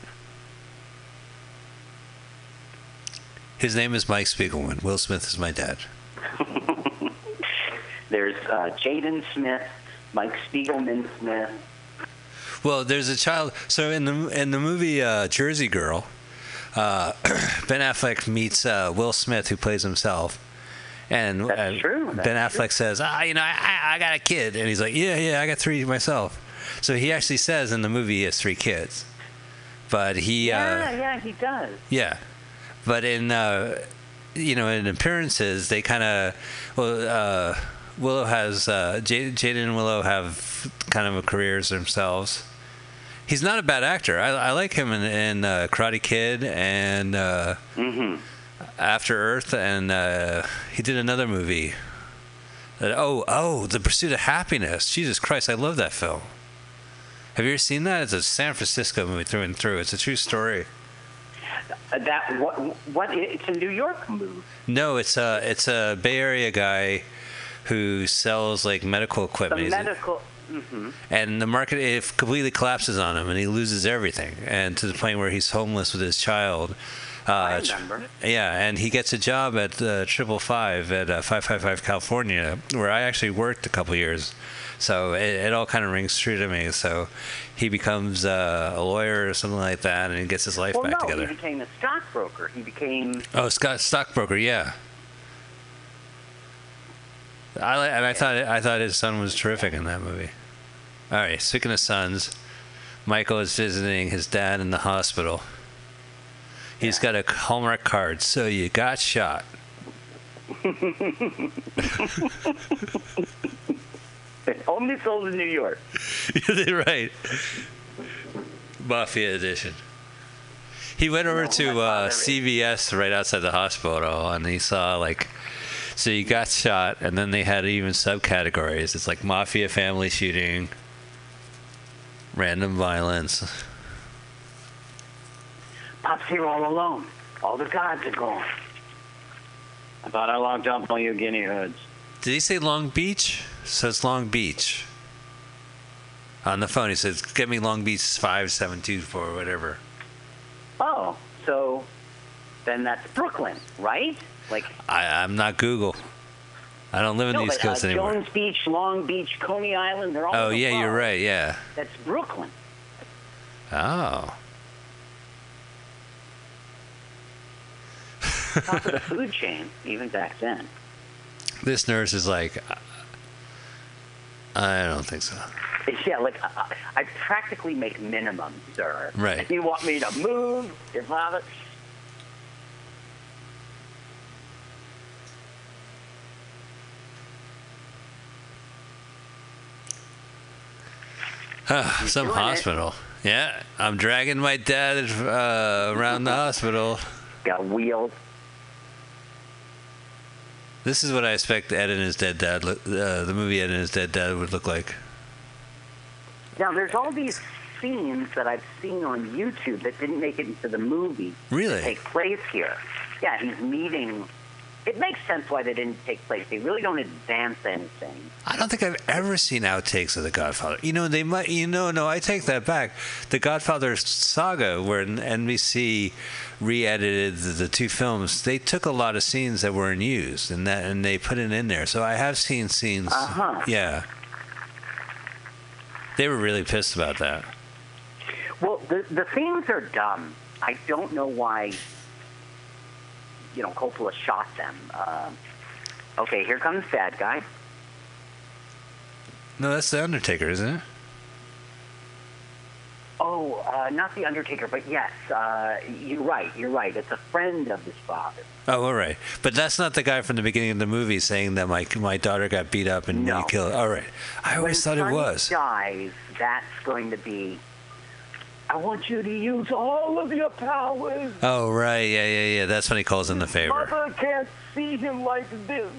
His name is Mike Spiegelman. Will Smith is my dad. There's uh, Jaden Smith, Mike Spiegelman Smith. Well, there's a child. So in the in the movie uh, Jersey Girl, uh, Ben Affleck meets uh, Will Smith, who plays himself, and true, Ben Affleck says, "Ah, you know, I, I I got a kid," and he's like, "Yeah, yeah, I got three myself." So he actually says in the movie he has three kids, but he Yeah, uh, yeah, he does. yeah, but in uh, you know in appearances they kind of well uh, Willow has uh, J- Jaden and Willow have kind of a careers themselves. He's not a bad actor. I, I like him in, in uh, Karate Kid and uh, hmm After Earth, and uh, he did another movie. That, oh, oh, The Pursuit of Happiness. Jesus Christ, I love that film. Have you ever seen that? It's a San Francisco movie through and through. It's a true story. Uh, that what what it's a New York movie. No, it's a it's a Bay Area guy who sells like medical equipment, He's- medical. hmm and the market it completely collapses on him, and he loses everything, and to the point where he's homeless with his child. Uh, I remember. Yeah, and he gets a job at uh, Triple Five at uh, Five Five Five California, where I actually worked a couple years. So it, it all kind of rings true to me. So he becomes uh, a lawyer or something like that, and he gets his life Well, back no, together. he became a stockbroker. He became Oh, Scott stockbroker, yeah. I and I thought I thought his son was terrific in that movie. All right, speaking of sons, Michael is visiting his dad in the hospital. He's got a Hallmark card. So you got shot. Only sold in New York. right. Mafia edition. He went over No, to uh, CVS right outside the hospital, and he saw like, so you got shot, and then they had even subcategories. It's like mafia family shooting, random violence. Pop's here all alone. All the gods are gone. I thought I locked up all you guinea hoods. Did he say Long Beach? So it's Long Beach. On the phone, he says, "Get me Long Beach five seven two four whatever." Oh, so then that's Brooklyn, right? Like I, I'm not Google. I don't live in no, the East but uh, Coast anymore. Jones Beach, Long Beach, Coney Island, they're all. Oh yeah, you're right. Yeah. That's Brooklyn. Oh. Top of the food chain, even back then. This nurse is like, I don't think so. Yeah, like I, I practically make minimum, sir. Right. You want me to move, your father? Some doing it. hospital. Yeah, I'm dragging my dad uh, around the hospital. Got wheels. This is what I expect Ed and his dead dad, uh, the movie Ed and his dead dad would look like. Now, there's all these scenes that I've seen on YouTube that didn't make it into the movie. Really? Take place here. Yeah, he's meeting. It makes sense why they didn't take place. They really don't advance anything. I don't think I've ever seen outtakes of The Godfather. You know, they might. You know, no, I take that back. The Godfather saga, where NBC re-edited the, the two films, they took a lot of scenes that weren't used, and that and they put it in there. So I have seen scenes. Uh-huh. Yeah. They were really pissed about that. Well, the the scenes are dumb. I don't know why. You know, Coppola shot them. Um okay, here comes bad guy. No, that's the Undertaker, isn't it? Oh, uh, not the Undertaker, but yes, uh, you're right. You're right. It's a friend of his father. Oh, all right. But that's not the guy from the beginning of the movie saying that my my daughter got beat up and No. you killed. All right. I always when thought it was. dies, that's going to be. I want you to use all of your powers. Oh, right. Yeah, yeah, yeah. That's when he calls in the favor. Mother can't see him like this.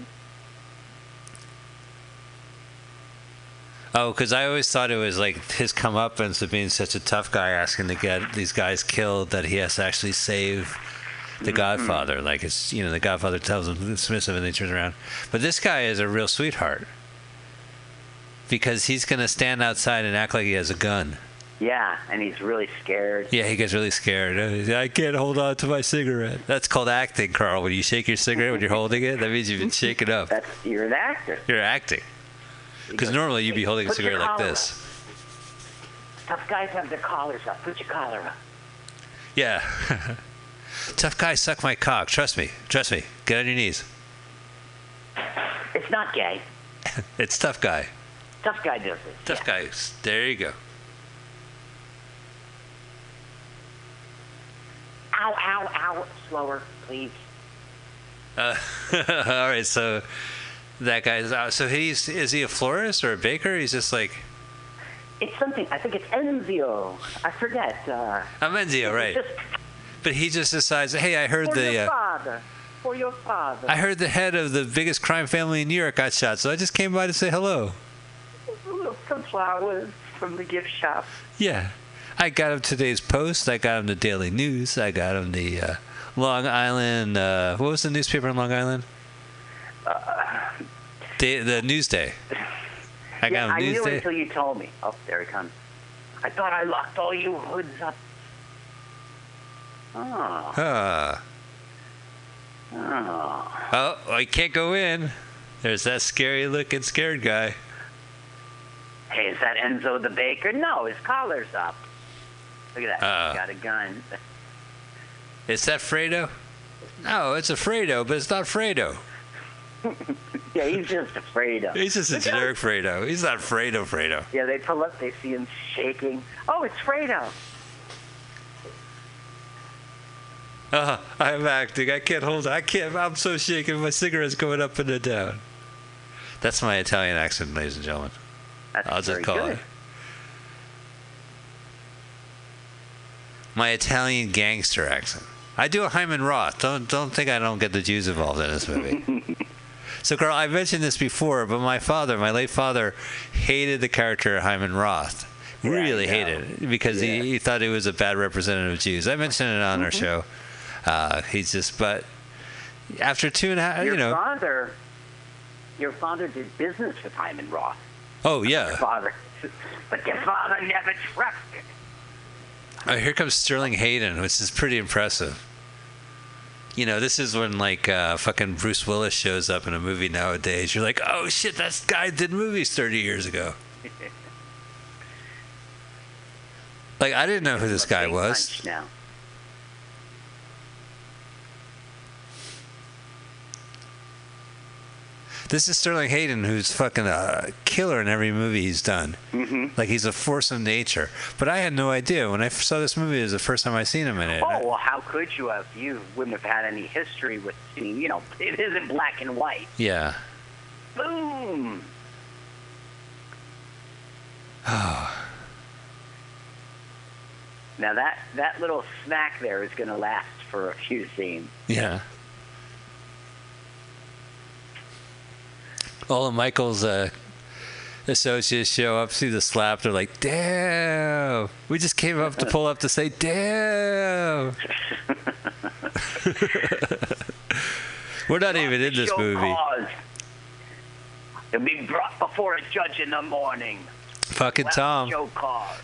Oh, because I always thought it was like his comeuppance of being such a tough guy, asking to get these guys killed, that he has to actually save the mm-hmm. Godfather. Like it's you know the Godfather tells him to dismiss him, and they turn around. But this guy is a real sweetheart because he's gonna stand outside and act like he has a gun. Yeah, and he's really scared. Yeah, he gets really scared. Uh, I can't hold on to my cigarette. That's called acting, Carl. When you shake your cigarette when you're holding it, that means you've been shaken up. That's you're an actor. You're acting. Because normally you'd be holding a cigarette like this. Tough guys have their collars up. Put your collar up. Yeah. Tough guy, suck my cock. Trust me. Trust me. Get on your knees. It's not gay. It's tough guy. Tough guy does it. Tough yeah. guy. There you go. Ow, ow, ow. Slower, please. Uh, all right. So that guy's out. So he's is he a florist or a baker? He's just like It's something. I think it's Enzio. I forget. Uh, Amenzio, right? Just But he just decides, hey, I heard for the your uh, father. For your father. I heard the head of the biggest crime family in New York got shot, so I just came by to say hello. Some flowers from the gift shop. Yeah. I got him today's Post. I got him the Daily News. I got him the uh, Long Island. Uh, what was the newspaper in Long Island? Day, the Newsday. I got yeah, him I knew until you told me. Oh, there he comes. I thought I locked all you hoods up. Oh, Ah. oh. Oh, I can't go in. There's that scary looking scared guy. Hey, is that Enzo the baker? No, his collar's up. Look at that. Uh. Got a gun. Is that Fredo? No, it's a Fredo, but it's not Fredo. Yeah, he's just afraid of. He's just a generic Fredo. He's not Fredo Fredo. Yeah, they pull up, they see him shaking. Oh, it's Fredo. Uh, I'm acting. I can't hold. I can't. I'm so shaking. My cigarette's going up and down. That's my Italian accent, ladies and gentlemen. That's I'll just call good. it. My Italian gangster accent. I do a Hyman Roth. Don't don't think I don't get the Jews involved in this movie. so, Carl, I mentioned this before, but my father, my late father, hated the character Hyman Roth. Really know. hated it because Yeah. he, he thought he was a bad representative of Jews. I mentioned it on our Mm-hmm. show. Uh, he's just, but after two and a half, Your you know. Your father, your father did business with Hyman Roth. Oh yeah. Your father, but your father never trusted. Oh, here comes Sterling Hayden, which is pretty impressive. You know, this is when like uh, fucking Bruce Willis shows up in a movie nowadays. You're like, oh shit, that guy did movies 30 years ago. like I didn't know who this guy was. Now. This is Sterling Hayden, who's fucking a killer in every movie he's done. Mm-hmm. Like he's a force of nature. But I had no idea when I saw this movie. It was the first time I seen him in it. Oh well, how could you have? You wouldn't have had any history with seeing. You know, it isn't black and white. yeah. Boom. now that that little snack there is going to last for a few scenes. Yeah. All of Michael's uh, associates show up, see the slap. They're like, "Damn, we just came up to pull up to say, damn." We're not even in this movie. Cause. He'll be brought before a judge in the morning. Fucking Tom.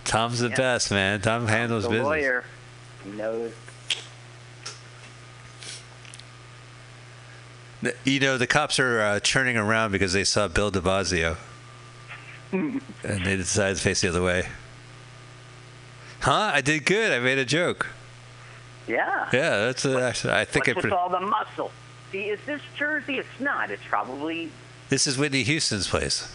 Tom's the Yeah. best, man. Tom handles the business. lawyer. He knows. You know, the cops are uh, churning around because they saw Bill de Blasio. and they decided to face the other way. Huh? I did good. I made a joke. Yeah. Yeah, that's uh, actually. I think What's it. with Pre- all the muscle? See, is this Jersey? It's not. It's probably. this is Whitney Houston's place.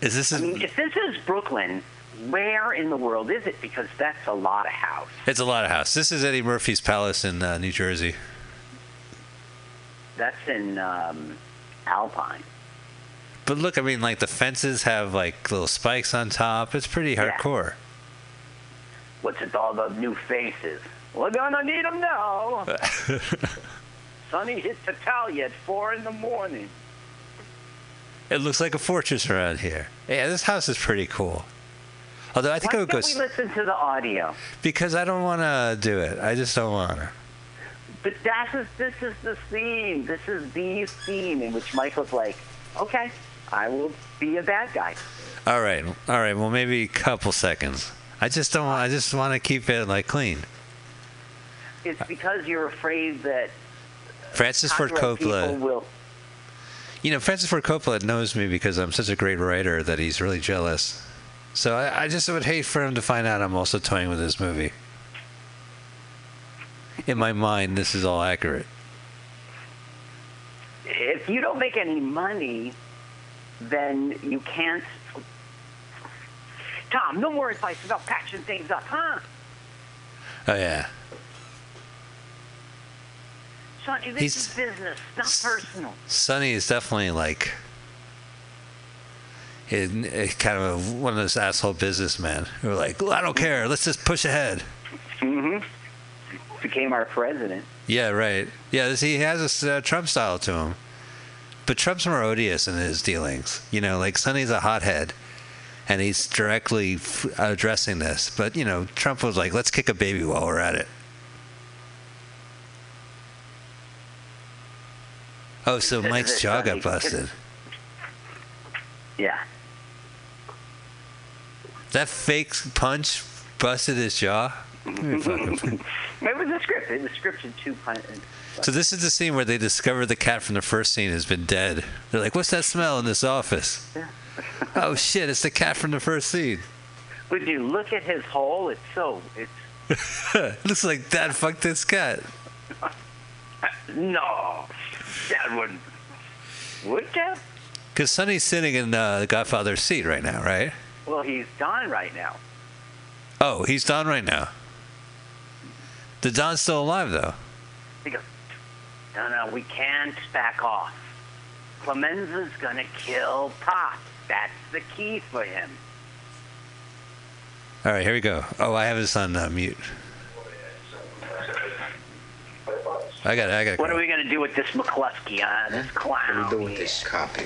Is this? I mean, if this is Brooklyn, where in the world is it? Because that's a lot of house. it's a lot of house. This is Eddie Murphy's palace in uh, New Jersey. That's in um, Alpine. But look, I mean, like the fences have like little spikes on top. It's pretty Yeah. hardcore. What's with all the new faces? We're gonna need them now. Sonny hit Tattaglia at four in the morning. It looks like a fortress around here. Yeah, this house is pretty cool. Although I think Why I would go we s- listen to the audio? because I don't want to do it. I just don't want to. But that is this is the scene. This is the scene in which Michael's like, okay, I will be a bad guy. All right, all right. Well, maybe a couple seconds. I just don't. want I just want to keep it like clean. It's because you're afraid that Francis Ford Coppola. will. You know, Francis Ford Coppola knows me because I'm such a great writer that he's really jealous. So I, I just would hate for him to find out I'm also toying with this movie. In my mind, this is all accurate. If you don't make any money, then you can't. Tom, no more advice about patching things up, huh? Oh yeah. Sonny, this He's- is business, not personal. Sonny is definitely like in, in kind of a, one of those asshole businessmen who are like, "I don't care. Let's just push ahead." Mm-hmm. Became our president. Yeah, right. Yeah, this, he has a uh, Trump style to him. But Trump's more odious in his dealings. You know, like Sonny's a hothead, and he's directly f- addressing this. But you know, Trump was like, "Let's kick a baby while we're at it." Oh, so Mike's jaw got busted. Yeah. That fake punch busted his jaw. Let me fucking- It was a script. It was scripted two pun- So this is the scene where they discover the cat from the first scene has been dead. They're like, "What's that smell in this office?" oh shit! It's the cat from the first scene. Would you look at his hole? It's so. It's Looks like Dad fucked this cat. no. That wouldn't. Would you? Because Sonny's sitting in uh, the Godfather's seat right now, right? Well, he's Don right now. Oh, he's Don right now. The Don's still alive, though. He goes, no, no, we can't back off. Clemenza's gonna kill Pop. That's the key for him. All right, here we go. Oh, I have this on uh, mute. I got it. I got it. What are we gonna do with this McCluskey, uh, this clown? What do we do with this copy?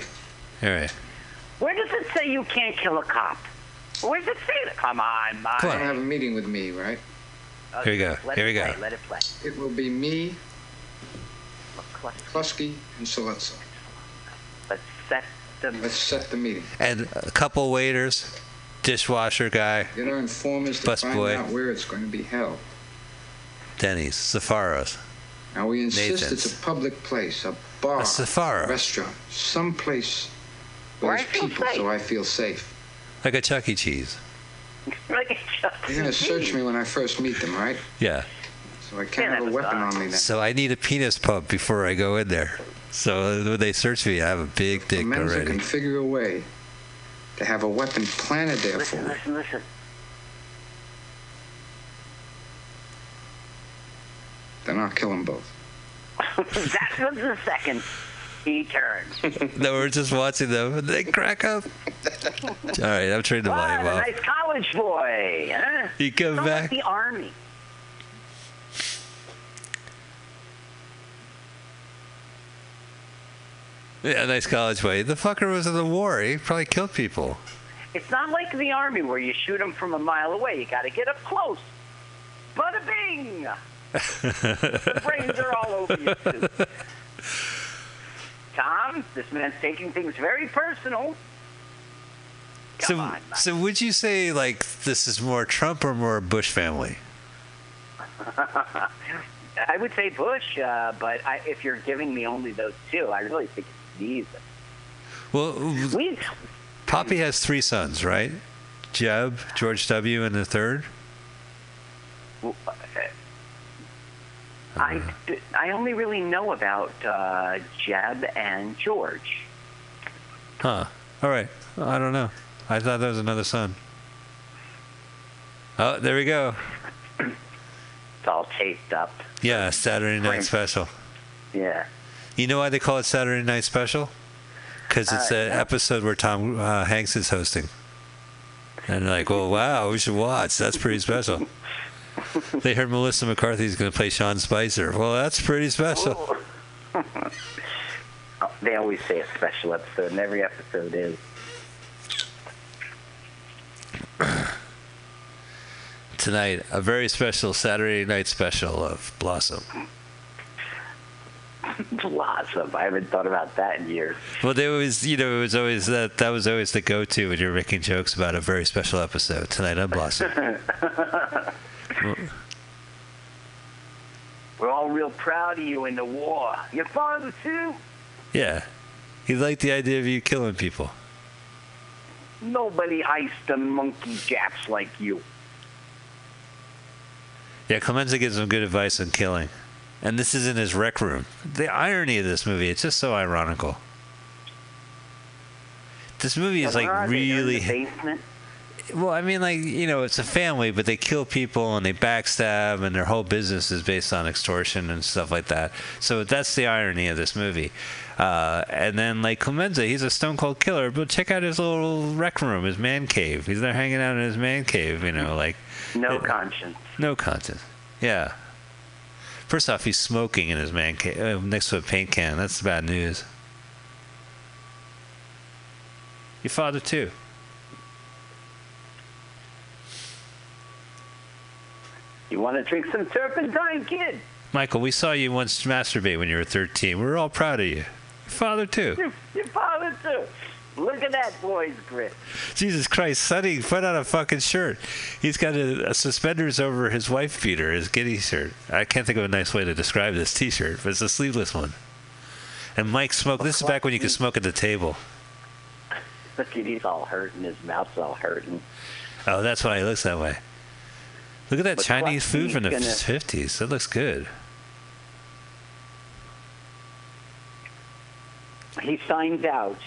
All right. Where does it say you can't kill a cop? Where does it say that? Come on, Mike. Come You have a meeting with me, right? Here we go. Let Here it we go. Let it play. It will be me, McCluskey. Klusky, and Sollozzo. Let's set the. Let's set the meeting. And a couple waiters, dishwasher guy, Get our informers to Bus find boy. out where it's going to be held. Denny's, Safaros. Now we insist Nathan's. it's a public place, a bar, A Safari. restaurant, some place where Where there's people, safe. so I feel safe. Like a Chuck E. Cheese. Look at Justin They're going to search me when I first meet them, right? Yeah. So I Can't can't have have a a weapon gun. on me then. So I need a penis pump before I go in there. So when they search me, I have a big dick Menza already. can figure a way to have a weapon planted there for Listen, me. listen, listen. Then I'll kill them both. that was the second he turned. No, we're just watching them they crack up. All right, I'm turning the What volume off. nice college boy, huh? You come Sounds back. like the army. Yeah, nice college boy. The fucker was in the war. He probably killed people. It's not like the army where you shoot them from a mile away. You got to get up close. Bada bing! the brains are all over you too. Tom, this man's taking things very personal. Come so, on. so would you say like this is more Trump or more Bush family? I would say Bush, uh, but I, if you're giving me only those two, I really think it's neither. Well, We, Poppy has three sons, right? Jeb, George W, and the third. I, I only really know about uh, Jeb and George. Huh. All right. I don't know. I thought that was another son. Oh, there we go. It's all taped up. Yeah, Saturday Night. Special. Yeah. You know why they call it Saturday Night Special? Because it's Uh, an no. episode where Tom uh, Hanks is hosting. And they're like, well, wow, we should watch. That's pretty special. they heard Melissa McCarthy's going to play Sean Spicer. Well, that's pretty special. Oh, They always say a special episode, and every episode is. Tonight, a very special Saturday night special of Blossom. Blossom. I haven't thought about that in years. Well, they always, you know, it was always that that was always the go-to when you're making jokes about a very special episode. Tonight on Blossom. We're all real proud of you in the war. Your father, too? Yeah, he liked the idea of you killing people. Nobody iced the monkey japs like you. Yeah, Clemenza gives him good advice on killing. And this is in his rec room. The irony of this movie, it's just so ironical. This movie is like really the basement. Well, I mean like, you know, it's a family, but they kill people and they backstab and their whole business is based on extortion and stuff like that. So that's the irony of this movie. Uh, and then like Clemenza, he's a stone cold killer, but check out his little rec room, his man cave. He's there hanging out in his man cave, you know, like No Uh, conscience. no conscience. Yeah. First off, he's smoking in his man cave uh, next to a paint can. That's bad news. Your father too. You want to drink some turpentine, kid? Michael, we saw you once masturbate when you were 13. We were all proud of you. Your father too. Your, your father, too. Look at that boy's grit. Jesus Christ, Sonny, put on a fucking shirt. He's got a, a suspenders over his wife beater, his giddy shirt. I can't think of a nice way to describe this T-shirt, but it's a sleeveless one. And Mike smoked. This is back when you could smoke at the table. Look at he's all hurting. His mouth's all hurting. Oh, that's why he looks that way. Look at that But Chinese food from the gonna- 50s. That looks good. He signs out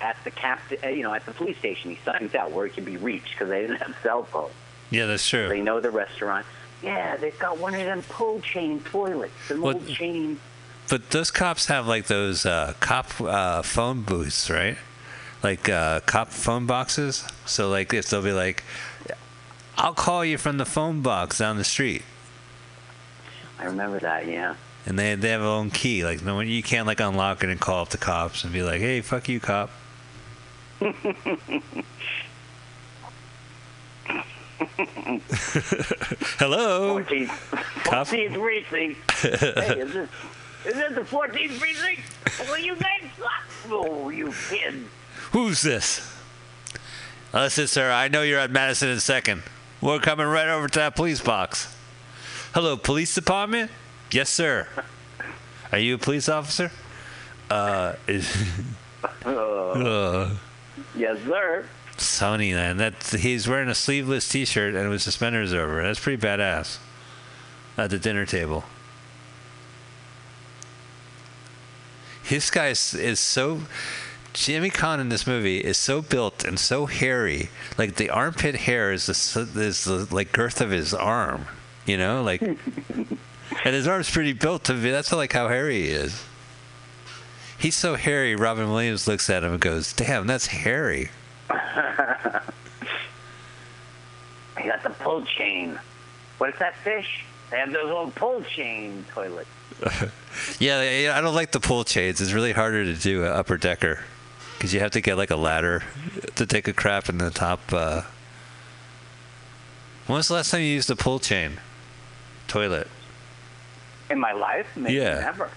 at the cap, uh, you know, at the police station. He signs out where he can be reached because they didn't have cell phones. Yeah, that's true. They know the restaurant. Yeah, they've got one of them pull chain toilets, the What- old chain. But those cops have like those uh, cop uh, phone booths, right? Like uh, cop phone boxes. So like if they'll be like, "I'll call you from the phone box down the street," I remember that. Yeah. and they they have their own key. Like no one you can't like unlock it and call up the cops and be like, "Hey, fuck you, cop." Hello. 14th, Cop. 14th precinct. hey, is this is this the 14th precinct? Well, you guys suck. Oh, you kid. Who's this? Oh, Listen, sir, I know you're at Madison and Second. We're coming right over to that police box. Hello, police department? Yes, sir. Are you a police officer? Uh, is, uh Yes, sir. Sonny, man. That he's wearing a sleeveless T-shirt and with suspenders over. That's pretty badass. At the dinner table. This guy is, is so. Jimmy Caan in this movie is so built and so hairy. Like the armpit hair is the is the like girth of his arm. You know, like, and his arm's pretty built to be. That's like how hairy he is. He's so hairy. Robin Williams looks at him and goes, "Damn, that's hairy." I got the pull chain. What is that fish? They have those old pull chain toilets. Yeah, yeah, I don't like the pull chains. It's really harder to do an upper decker because you have to get like a ladder to take a crap in the top. Uh... When was the last time you used a pull chain toilet? In my life, maybe Yeah. never.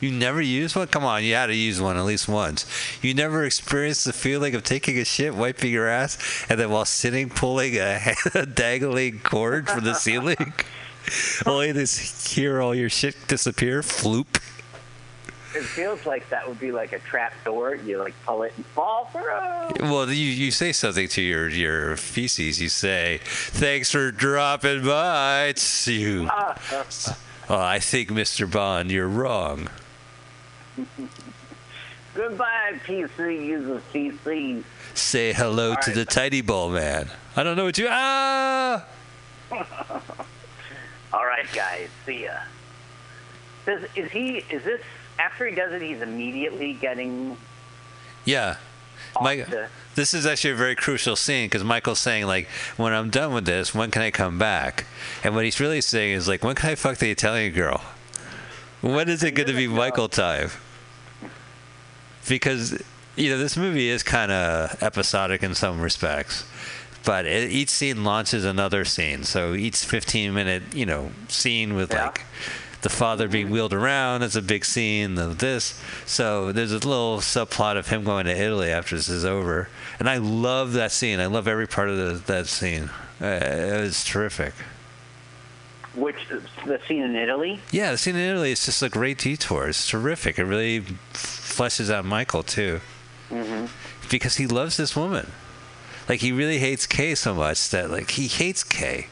You never used one? Come on, you had to use one at least once. You never experienced the feeling of taking a shit, wiping your ass, and then while sitting pulling a, a dangling cord from the ceiling, only to hear all your shit disappear. Floop. It feels like that would be like a trap door. You like pull it and fall through. Well, you, you say something to your, your feces. You say, "Thanks for dropping by." It's you. Oh, I think, Mr. Bond, you're wrong. Goodbye, PC. Use a CC. Say hello to right. the tidy ball man. I don't know what you. Ah! All right, guys. See ya. Does, is he? Is this after he does it? He's immediately getting Yeah. Mike, the. this is actually a very crucial scene because Michael's saying like, "When I'm done with this, when can I come back?" And what he's really saying is like, "When can I fuck the Italian girl? When is it going to be Michael time?" Because you know this movie is kind of episodic in some respects, but it, each scene launches another scene. So each 15 minute you know scene with Yeah. like the father being wheeled around. That's a big scene of this. So there's a little subplot of him going to Italy after this is over, and I love that scene. I love every part of the, that scene. Uh, it was terrific. Which the scene in Italy? Yeah, the scene in Italy is just a great detour. It's terrific. It really fleshes out Michael too, because he loves this woman. Like he really hates Kay so much that like he hates Kay.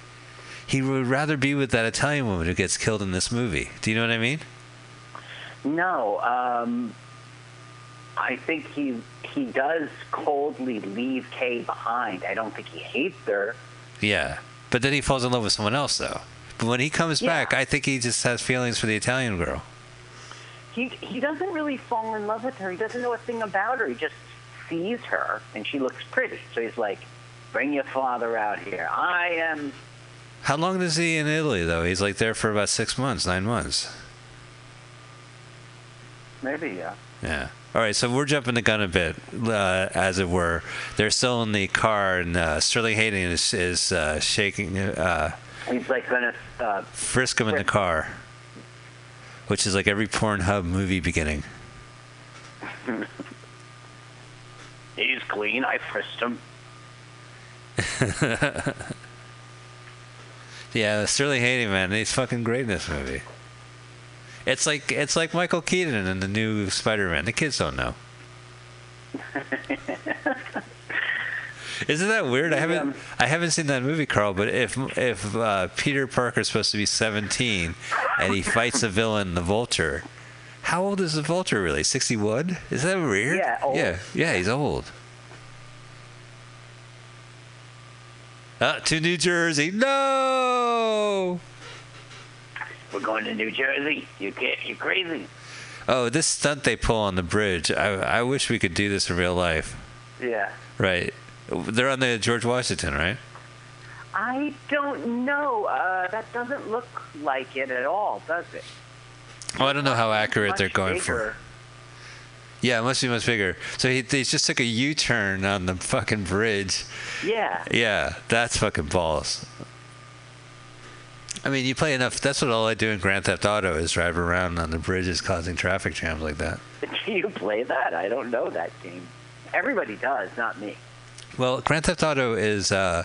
He would rather be with that Italian woman who gets killed in this movie. Do you know what I mean? No. Um, I think he he does coldly leave Kay behind. I don't think he hates her. Yeah. But then he falls in love with someone else, though. But when he comes Yeah. back, I think he just has feelings for the Italian girl. He he doesn't really fall in love with her. He doesn't know a thing about her. He just sees her and she looks pretty. So he's like, "Bring your father out here. I am." How long is he in Italy, though? He's like there for about six months, nine months. Maybe yeah. Yeah. All right, so we're jumping the gun a bit, uh, as it were. They're still in the car, and uh, Sterling Hayden is, is uh, shaking, uh, He's like gonna. Uh, frisk him in the car, which is like every Pornhub movie beginning. he's clean. I frisked him. Yeah, Sterling Hayden, man, he's fucking great in this movie. It's like it's like Michael Keaton in the new Spider-Man. The kids don't know. Isn't that weird? I haven't I haven't seen that movie, Carl. But if if uh, Peter Parker's supposed to be 17 and he fights a villain, the Vulture, How old is the vulture really? 61? Is that weird? Yeah, old. Yeah, yeah, he's old. Uh, to New Jersey. No! We're going to New Jersey. You can't. You're crazy? Oh, this stunt they pull on the bridge. I, I wish we could do this in real life. Yeah. Right. They're on the George Washington, right? I don't know. Uh, that doesn't look like it at all, does it? Oh, I don't know how accurate they're going for. Yeah, it must be much bigger. So he, they just took a U-turn on the fucking bridge. Yeah. Yeah, that's fucking balls. I mean, you play enough. That's what all I do in Grand Theft Auto is drive around on the bridges causing traffic jams like that. Do you play that? I don't know that game. Everybody does, not me. Well, Grand Theft Auto is uh,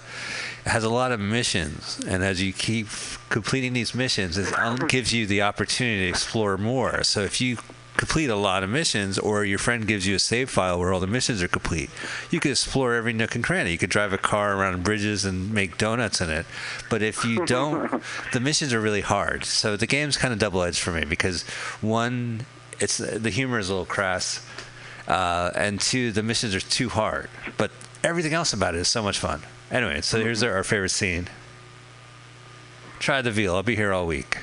has a lot of missions, and as you keep completing these missions, it gives you the opportunity to explore more. So if you complete a lot of missions, or your friend gives you a save file where all the missions are complete, you could explore every nook and cranny. You could drive a car around bridges and make donuts in it. But if you don't, the missions are really hard. So the game's kind of double edged for me because one, it's the humor is a little crass uh, and two, the missions are too hard. But everything else about it is so much fun. Anyway, so here's our, our favorite scene. Try the veal. I'll be here all week.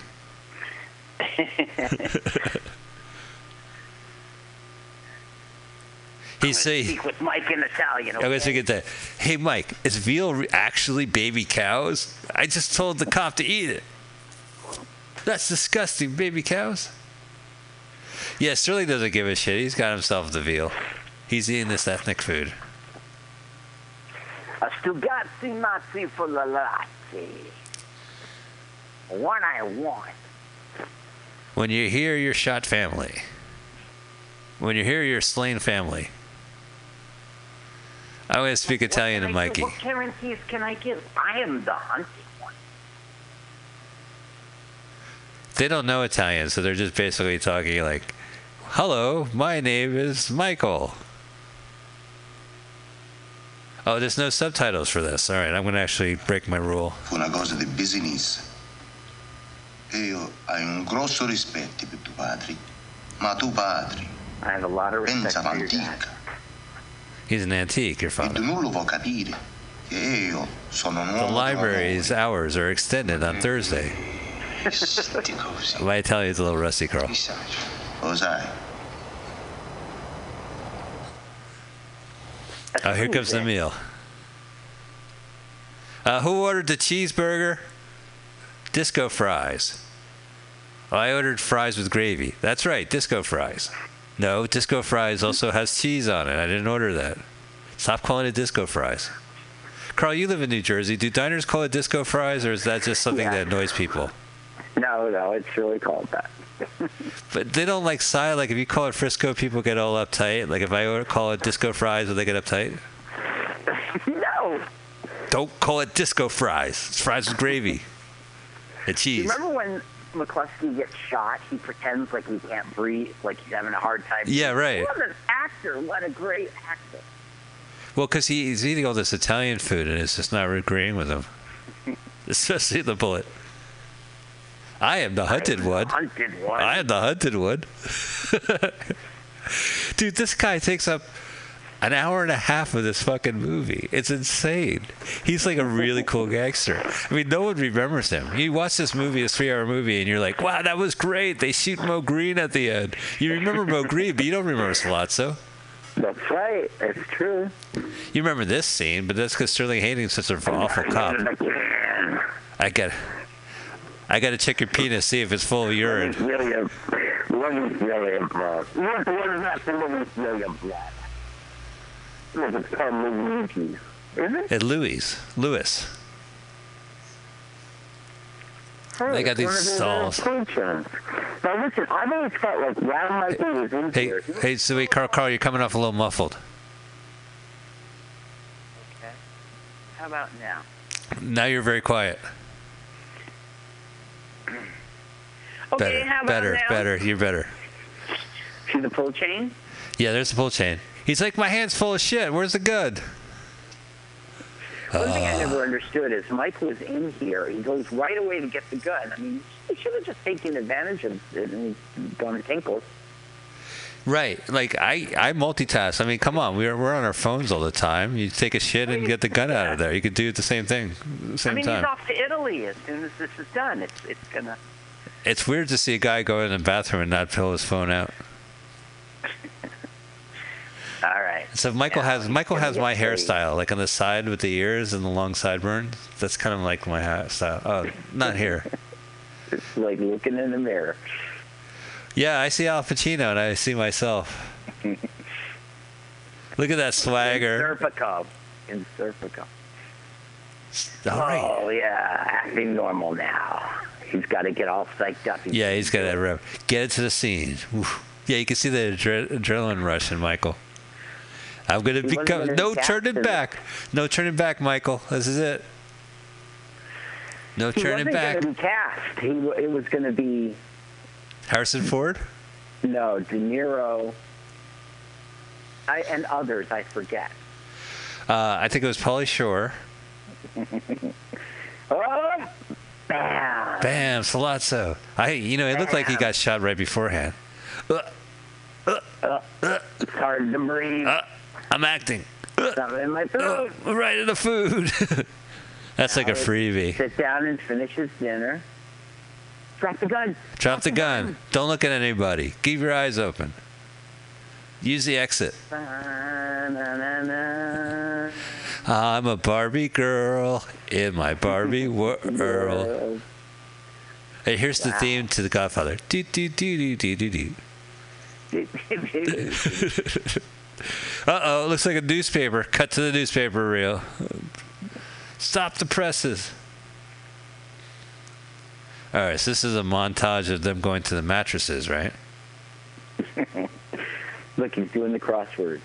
He's saying, Speak with Mike in Italian. I guess Okay? thinking that, hey, Mike, is veal actually baby cows? I just told the cop to eat it. That's disgusting, baby cows. Yeah, Sterling doesn't give a shit. He's got himself the veal. He's eating this ethnic food. A Stugazzi Mazzi for the Lalazzi. One I want. When you hear your shot family, when you hear your slain family, I'm going to speak Italian to What can Mikey. What guarantees can I give? I am the hunted one. They don't know Italian, so they're just basically talking like, hello, my name is Michael. Oh, there's no subtitles for this. All right, I'm going to actually break my rule. Fu una cosa di business. Io hai un grosso rispetto per tuo padre. Ma tu padre, I have a lot of respect pensa for your dad. He's an antique, your father. non lo vuoi capire. Che io sono un The library's hours are extended on Thursday. My Italian's a little rusty, Carl. Oh, here comes the meal. Uh, who ordered the cheeseburger? Disco fries. Oh, I ordered fries with gravy. That's right, disco fries. No, disco fries also has cheese on it. I didn't order that. Stop calling it disco fries. Carl, you live in New Jersey. Do diners call it disco fries, or is that just something Yeah. that annoys people? No, no, it's really called that. But they don't like side. Like if you call it Frisco, people get all uptight. Like if I order- call it disco fries, will they get uptight? no. Don't call it disco fries. It's fries with gravy and cheese. remember when McCluskey gets shot? He pretends like he can't breathe, like he's having a hard time. Yeah, right. What an actor! What a great actor! Well, because he, he's eating all this Italian food and it's just not agreeing with him. Especially the bullet. I am the hunted one. Hunted one. I am the hunted one. Dude, this guy takes up an hour and a half of this fucking movie. It's insane. He's like a really cool gangster. I mean, no one remembers him. You watch this movie, this three-hour movie, and you're like, "Wow, that was great." They shoot Moe Greene at the end. You remember Moe Greene, but you don't remember Sollozzo. That's right. It's true. You remember this scene, but that's because Sterling Hayden's such an awful cop. I got, I got to check your penis, see if it's full of urine. William. William William Blood. What what is William William? Look, it's Luigi. At Louis, Lewis. They got these One of his uh, stalls. Now listen, I've always felt like Ron Michael was in Hey, here. hey, so wait, Carl, Carl, you're coming off a little muffled. Okay. How about now? Now you're very quiet. Okay, Better, how about better, now? better. You're better. See the pull chain? Yeah, there's the pull chain. He's like, my hand's full of shit. Where's the gun? One thing I Uh. never understood is Mike was in here. He goes right away to get the gun. I mean, he should have just taken advantage of it and gone to Tinkle. Right. Like I, I multitask. I mean, come on. We're we're on our phones all the time. You take a shit and get the gun out of there. You could do the same thing, the I mean, time. he's off to Italy as soon as this is done. It's it's gonna. It's weird to see a guy go in the bathroom and not pull his phone out. All right. So Michael Yeah, has Michael has my hairstyle, like on the side with the ears and the long sideburns. That's kind of like my hairstyle. Oh, not here. It's like looking in the mirror. Yeah, I see Al Pacino and I see myself. Look at that swagger. In Serpico. In Serpico. All right. Oh yeah, acting normal now. He's got to get all psyched up. Yeah, he's got to. Get to the scene. Oof. Yeah, you can see the adre- adrenaline rush in Michael. I'm gonna He become no cast turning back. No turning back, Michael. This is it. No He turning wasn't back. going to be cast. He it was going to be Harrison Ford. no De Niro. I, and others, I forget. Uh, I think it was Pauly Shore. Oh, bam! Bam, Sollozzo. I, you know, it looked like he got shot right beforehand. Uh, It's hard to breathe. I'm acting. Something in my uh, right in the food. That's like a freebie. Sit down and finish his dinner. Drop the gun. Drop the gun. Don't look at anybody. Keep your eyes open. Use the exit. Ba-na-na-na. I'm a Barbie girl in my Barbie world. Hey, here's the theme to The Godfather. Do do do do do do do. Uh oh, looks like a newspaper. Cut to the newspaper reel. Stop the presses. All right, so this is a montage of them going to the mattresses, right? Look, he's doing the crossword.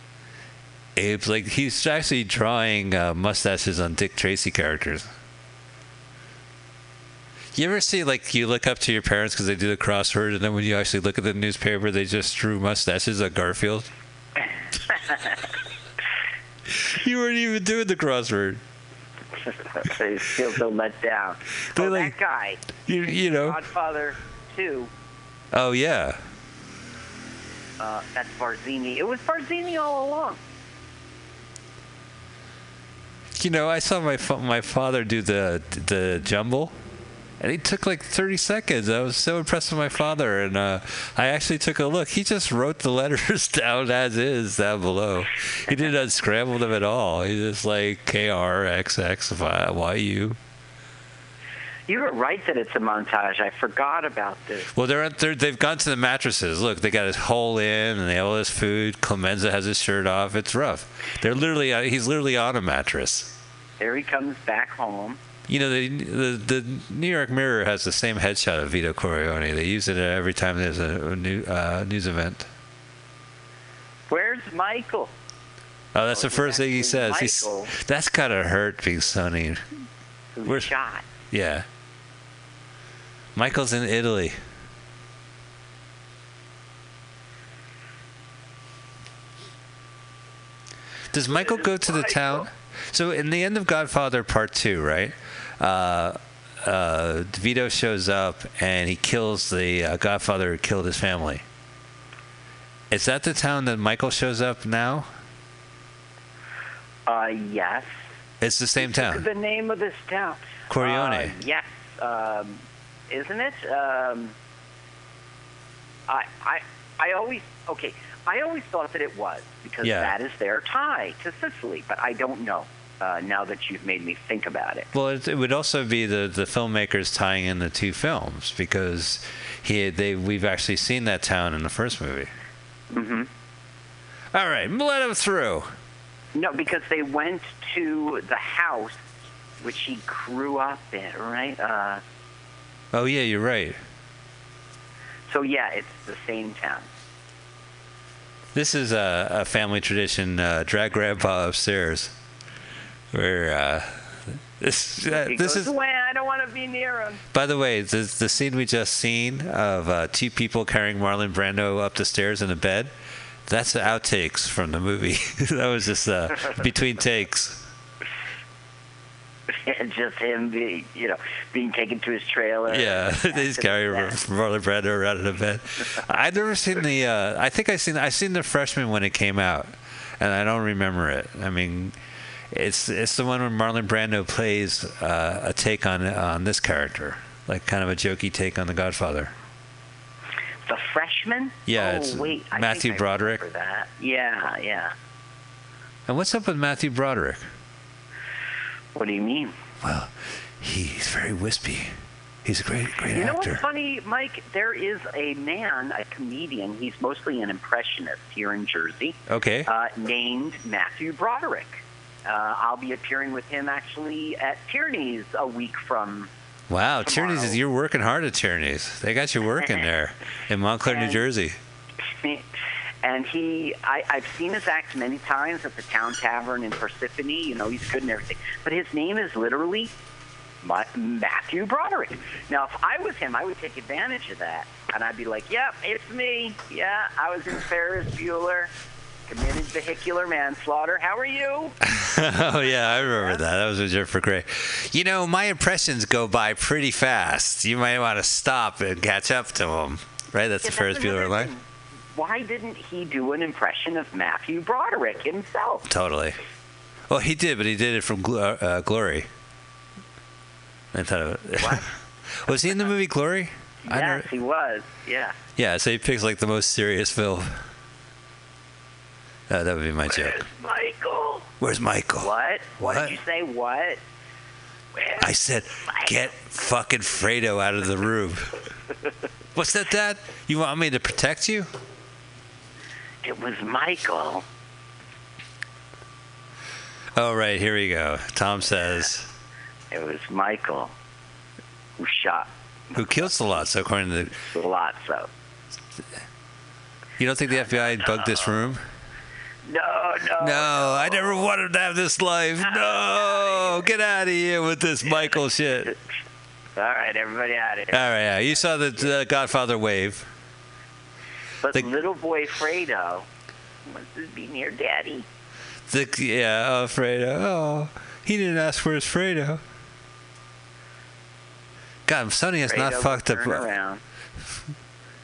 Abe's like he's actually drawing uh, mustaches on Dick Tracy characters. You ever see like you look up to your parents because they do the crossword, and then when you actually look at the newspaper, they just drew mustaches on Garfield. You weren't even doing the crossword. He's still so let down. They're oh, like- that guy, You you know. Godfather 2, Oh yeah. uh, that's Barzini. It was Barzini all along. You know, I saw my fa- my father do the the jumble, and he took like 30 seconds. I was so impressed with my father, and uh, I actually took a look. He just wrote the letters down as is down below. He didn't unscramble them at all. He just like K R X X Y U. You were right that it's a montage. I forgot about this. Well, they're, they're they've gone to the mattresses. Look, they got his hole in, and they have all this food. Clemenza has his shirt off. It's rough. They're literally uh, he's literally on a mattress. There he comes back home. You know, the, the the New York Mirror has the same headshot of Vito Corleone. They use it every time there's a, a new uh, news event. Where's Michael? Oh, that's Oh, the first thing he says. He's, Michael. that's gotta hurt, being Sonny. Who Where's- shot? Yeah. Michael's in Italy. Does Michael go to the town? So in the end of Godfather Part Two, right? Uh, uh, Vito shows up and he kills the uh, Godfather who killed his family. Is that the town that Michael shows up now? Uh, yes. It's the same town. the name of this town. Corleone. Uh, yes. Um, isn't it? Um, I, I, I always okay. I always thought that it was because Yeah. that is their tie to Sicily, but I don't know. Uh, now that you've made me think about it. Well, it, it would also be the, the filmmakers tying in the two films because he they we've actually seen that town in the first movie. Mm-hmm. All right, let him through. No, because they went to the house which he grew up in, right? Uh, Oh yeah, you're right. so yeah, it's the same town. This is a, a family tradition. Uh, drag grandpa upstairs, where uh, this uh, this is. away. I don't want to be near him. By the way, the the scene we just seen of uh, two people carrying Marlon Brando up the stairs in a bed. That's the outtakes from the movie. that was just uh, between takes. and just him being, you know, being taken to his trailer. Yeah, they just carry Marlon Brando around in a bed. I've never seen the. Uh, I think I seen I seen the freshman when it came out, and I don't remember it. I mean, it's it's the one where Marlon Brando plays uh, a take on on this character, like kind of a jokey take on The Godfather. The freshman? Yeah, oh, it's wait, I Matthew I Broderick. remember That. Yeah, yeah. And what's up with Matthew Broderick? What do you mean? Well, he's very wispy. He's a great great actor. You know what's funny, Mike? There is a man, a comedian. He's mostly an impressionist here in Jersey, Okay. uh, named Matthew Broderick. Uh, I'll be appearing with him actually at Tierney's a week from. Wow, tomorrow. Tierney's, you're working hard at Tierney's. They got you working there in Montclair, New Jersey. And he, I, I've seen his act many times at the Town Tavern in Parsippany. You know, he's good and everything. But his name is literally Ma- Matthew Broderick. Now, if I was him, I would take advantage of that. And I'd be like, yep, it's me. Yeah, I was in Ferris Bueller, committed vehicular manslaughter. How are you? oh yeah, I remember that. That was with for Grey. You know, my impressions go by pretty fast. You might want to stop and catch up to them. Right? That's Yeah, the Bueller another line. Why didn't he do an impression of Matthew Broderick himself? Totally. Well, he did, but he did it from Gl- uh, Glory. I thought of it What? was he in the movie Glory? I Yes, he was. Yeah. yeah, so he picks like the most serious film. Uh, that would be my joke. Michael. Where's Michael? What? What, What? did you say? What? Where? I said, get fucking Fredo out of the room. What's that, Dad? You want me to protect you? It was Michael. Oh, right, here we go. Tom says, It was Michael who shot who killed? So according to the, Lotso. you don't think the FBI bugged this room? No, no. No, I never wanted to have this life. No, get out of here with this Michael shit. All right, everybody out of here. All right, yeah, you saw the, the Godfather wave. But the- little boy Fredo wants to be near Daddy. The yeah, oh Fredo. Oh, he didn't ask for his Fredo. God, Sonny has not fucked up. around.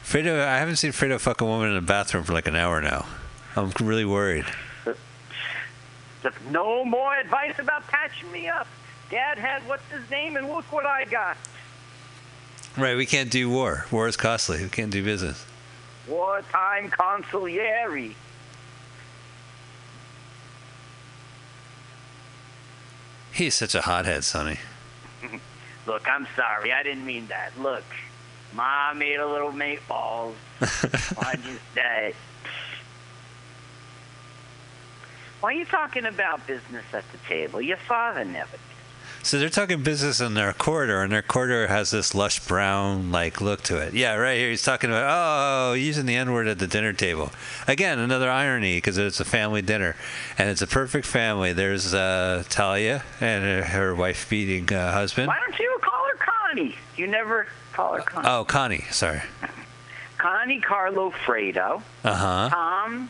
Fredo, I haven't seen Fredo fuck a woman in the bathroom for like an hour now. I'm really worried. No more advice about patching me up. Dad had what's his name, and look what I got. Right, we can't do war. War is costly. We can't do business. Wartime consigliere. He's such a hothead, Sonny. Look, I'm sorry. I didn't mean that. Look, Mom made a little meatballs on his day. Why are you talking about business at the table? Your father never did. So they're talking business in their corridor, and their corridor has this lush brown like look to it. Yeah, right here he's talking about oh, using the N word at the dinner table. Again, another irony because it's a family dinner, and it's a perfect family. There's uh, Talia and her, wife beating uh, husband. Why don't you call her Connie? You never call her Connie. Oh, Connie. Sorry. Connie Carlo Fredo. Uh huh. Tom.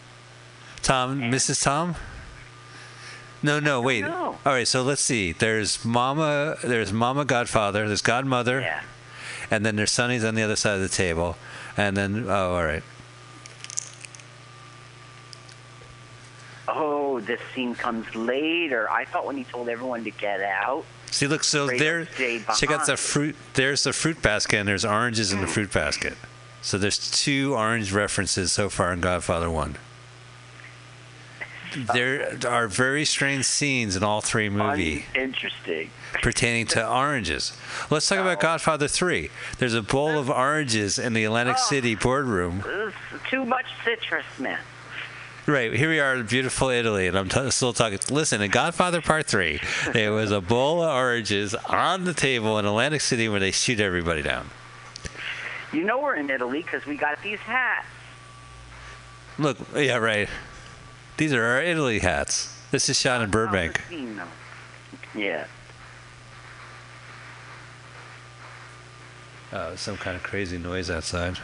Tom, Mrs. Tom. No, no, wait. know. All right, so let's see. There's Mama. There's Mama Godfather. There's Godmother. Yeah. and then there's Sonny's on the other side of the table, and then oh, all right. Oh, this scene comes later. I thought when he told everyone to get out. See, look, so there, check out the fruit. There's the fruit basket, and there's oranges in the fruit basket. So there's two orange references so far in Godfather One. There are very strange scenes in all three movies Interesting. pertaining to oranges. Let's talk about oh. Godfather Three. There's a bowl of oranges in the Atlantic Oh. City boardroom. Too much citrus, man. Right, here we are in beautiful Italy, and I'm t- still talking. Listen, in Godfather Part 3, there was a bowl of oranges on the table in Atlantic City where they shoot everybody down. You know we're in Italy because we got these hats. Look, yeah, right. These are our Italy hats. This is shot in Burbank. Yeah. Oh, some kind of crazy noise outside.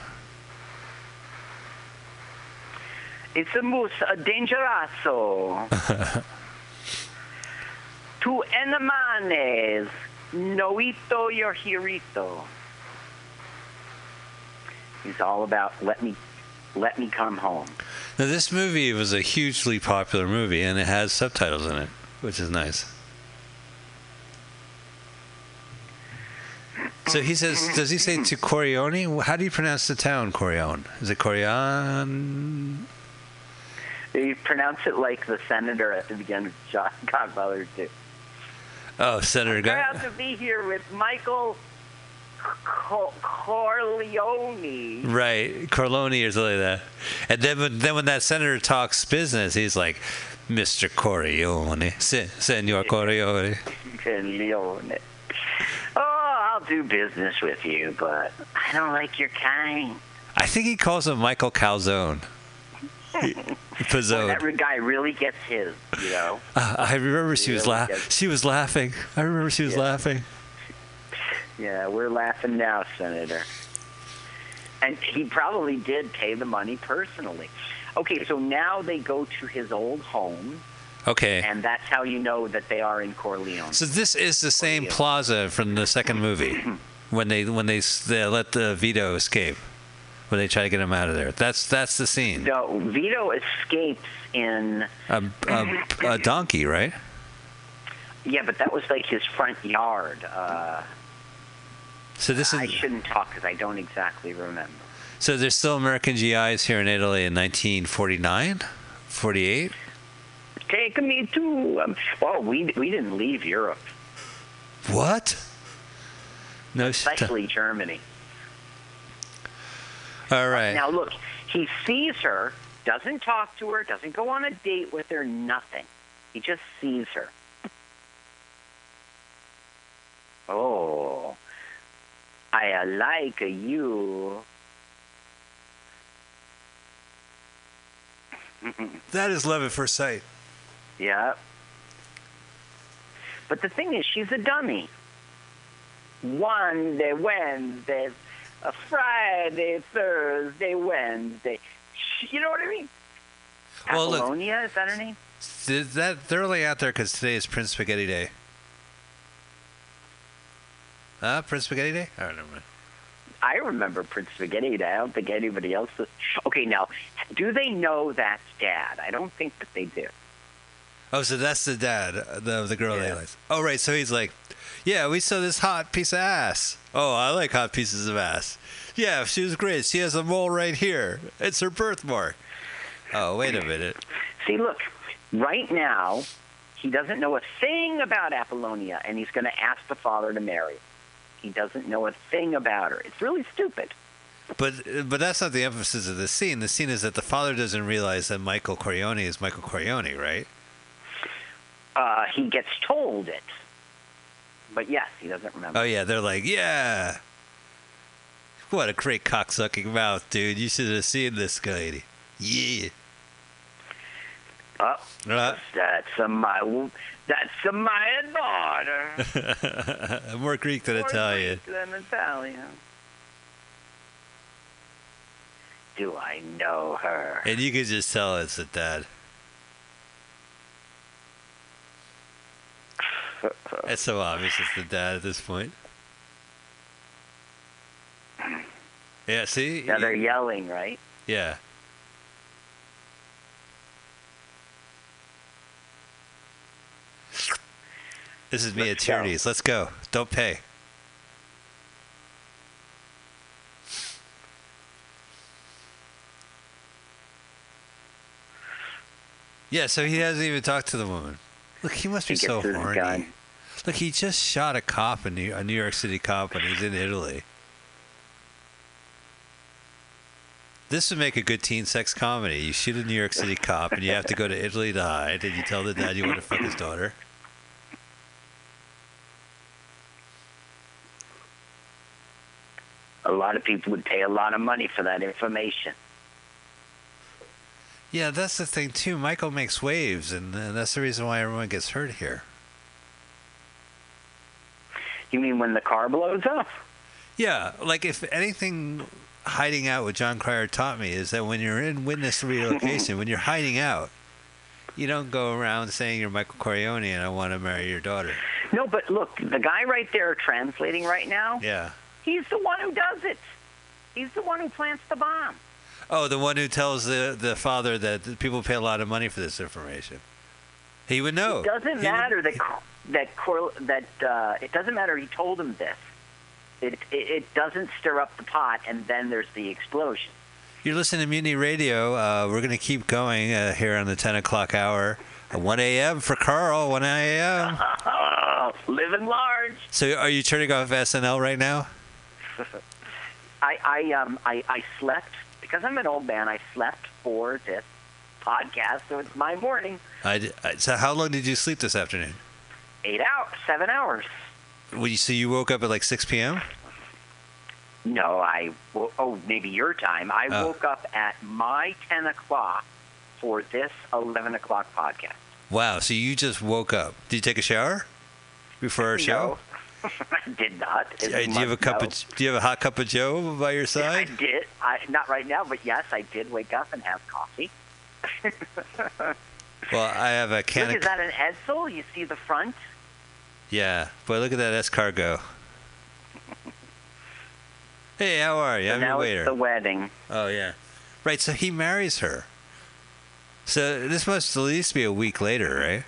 It's a moose, a dangeroso. to any man Noito your Hirito. He's all about let me let me come home. Now, this movie was a hugely popular movie, and it has subtitles in it, which is nice. So he says, does he say to Corione? How do you pronounce the town, Corione? Is it Corione? You pronounce it like the senator at the beginning of John Godfather 2. Oh, Senator Proud Guy. to be here with Michael Co- Corleone. Right, Corleone or something like that. And then when, then when that senator talks business, he's like, Mr. Corleone, Se- Senor Corleone. Corleone. Oh, I'll do business with you, but I don't like your kind. I think he calls him Michael Calzone. That Pizzone. re- guy really gets his, you know. Uh, I remember she was Really la- good. She was laughing. I remember she was Yeah. laughing. Yeah, we're laughing now, Senator. And he probably did pay the money personally. Okay, so now they go to his old home, Okay. and that's how you know that they are in Corleone. So this is the same Corleone. plaza from the second movie when they when they, they let the Vito escape when they try to get him out of there. That's that's the scene. No, Vito escapes in. A, a, a donkey, right? Yeah, but that was like his front yard. Uh, So this is. I shouldn't talk because I don't exactly remember. so there's still American GIs here in Italy in 1949, 48. Take me to. Um, oh, we we didn't leave Europe, What? No especially Germany. All right. Now look, he sees her, doesn't talk to her, doesn't go on a date with her, nothing. He just sees her. Oh, I like you. That is love at first sight. Yeah. But the thing is, she's a dummy. Monday, Wednesday, a Friday, Thursday, Wednesday. You know what I mean? Well, look- Apollonia, is that her name? Is that they're only out there because today is Prince Spaghetti Day. Ah, Prince Spaghetti Day? I don't know. I remember Prince Spaghetti. Day. I don't think anybody else does. Okay, now, do they know that's Dad? I don't think that they do. Oh, so that's the dad, uh, the the girl they Yeah. like. Oh, right. So he's like, yeah, we saw this hot piece of ass. Oh, I like hot pieces of ass. Yeah, she was great. She has a mole right here. It's her birthmark. Oh, wait a minute. See, look, right now, he doesn't know a thing about Apollonia, and he's going to ask the father to marry. He doesn't know a thing about her. It's really stupid. But but that's not the emphasis of the scene. The scene is that the father doesn't realize that Michael Corleone is Michael Corleone, right? Uh, he gets told it. But yes, he doesn't remember. Oh yeah, they're like, yeah. What a great cocksucking mouth, dude. You should have seen this lady. Yeah. Oh, Uh, that's a my that's a my daughter. more Greek than More Italian. Greek than Italian. Do I know her? And you can just tell it's the dad. It's so obvious it's the dad at this point. Yeah, see? Now they're yelling, right? Yeah. This is me at. Tierney's. Let's go. Don't pay. Yeah, so he hasn't even talked to the woman. Look, he must be He so horny. Look, he just shot a cop in New, a New York City cop, and he's in Italy. This would make a good teen sex comedy. You shoot a New York City cop, and you have to go to Italy to hide, and you tell the dad you want to fuck his daughter. A lot of people would pay a lot of money for that information. Yeah, that's the thing too. Michael makes waves, and that's the reason why everyone gets hurt here. You mean when the car blows up? Yeah, like if anything, hiding out what Jon Cryer taught me is that when you're in witness relocation, when you're hiding out, you don't go around saying you're Michael Corleone and I want to marry your daughter. No, but look, the guy right there translating right now, Yeah. He's the one who does it. He's the one who plants the bomb. Oh, the one who tells the the father that people pay a lot of money for this information. He would know. It doesn't He would- matter that that Cor- that uh, it doesn't matter. He told him this. It, it it doesn't stir up the pot, and then there's the explosion. You're listening to Mutiny Radio. Uh, we're going to keep going uh, here on the 10 o'clock hour. Uh, 1 a.m. for Carl, 1 a.m. Living large. So are you turning off SNL right now? I I um I, I slept because I'm an old man. I slept for this podcast, so it's my morning. I, I- so how long did you sleep this afternoon? Eight hours, seven hours. Well, you, so you woke up at like 6 p.m.? No, I oh maybe your time. I Oh. woke up at my ten o'clock for this eleven o'clock podcast. Wow, so you just woke up. Did you take a shower before our show? I did not. Uh, Do you have a cup No. of Do you have a hot cup of Joe by your side? I did. I not right now, but yes, I did wake up and have coffee. Well, I have a can Look, of is that an Edsel? You see the front? Yeah, boy, look at that escargot. Hey, how are you? So I'm your now waiter. it's the wedding. Oh yeah, right. So he marries her. So this must at least be a week later, right?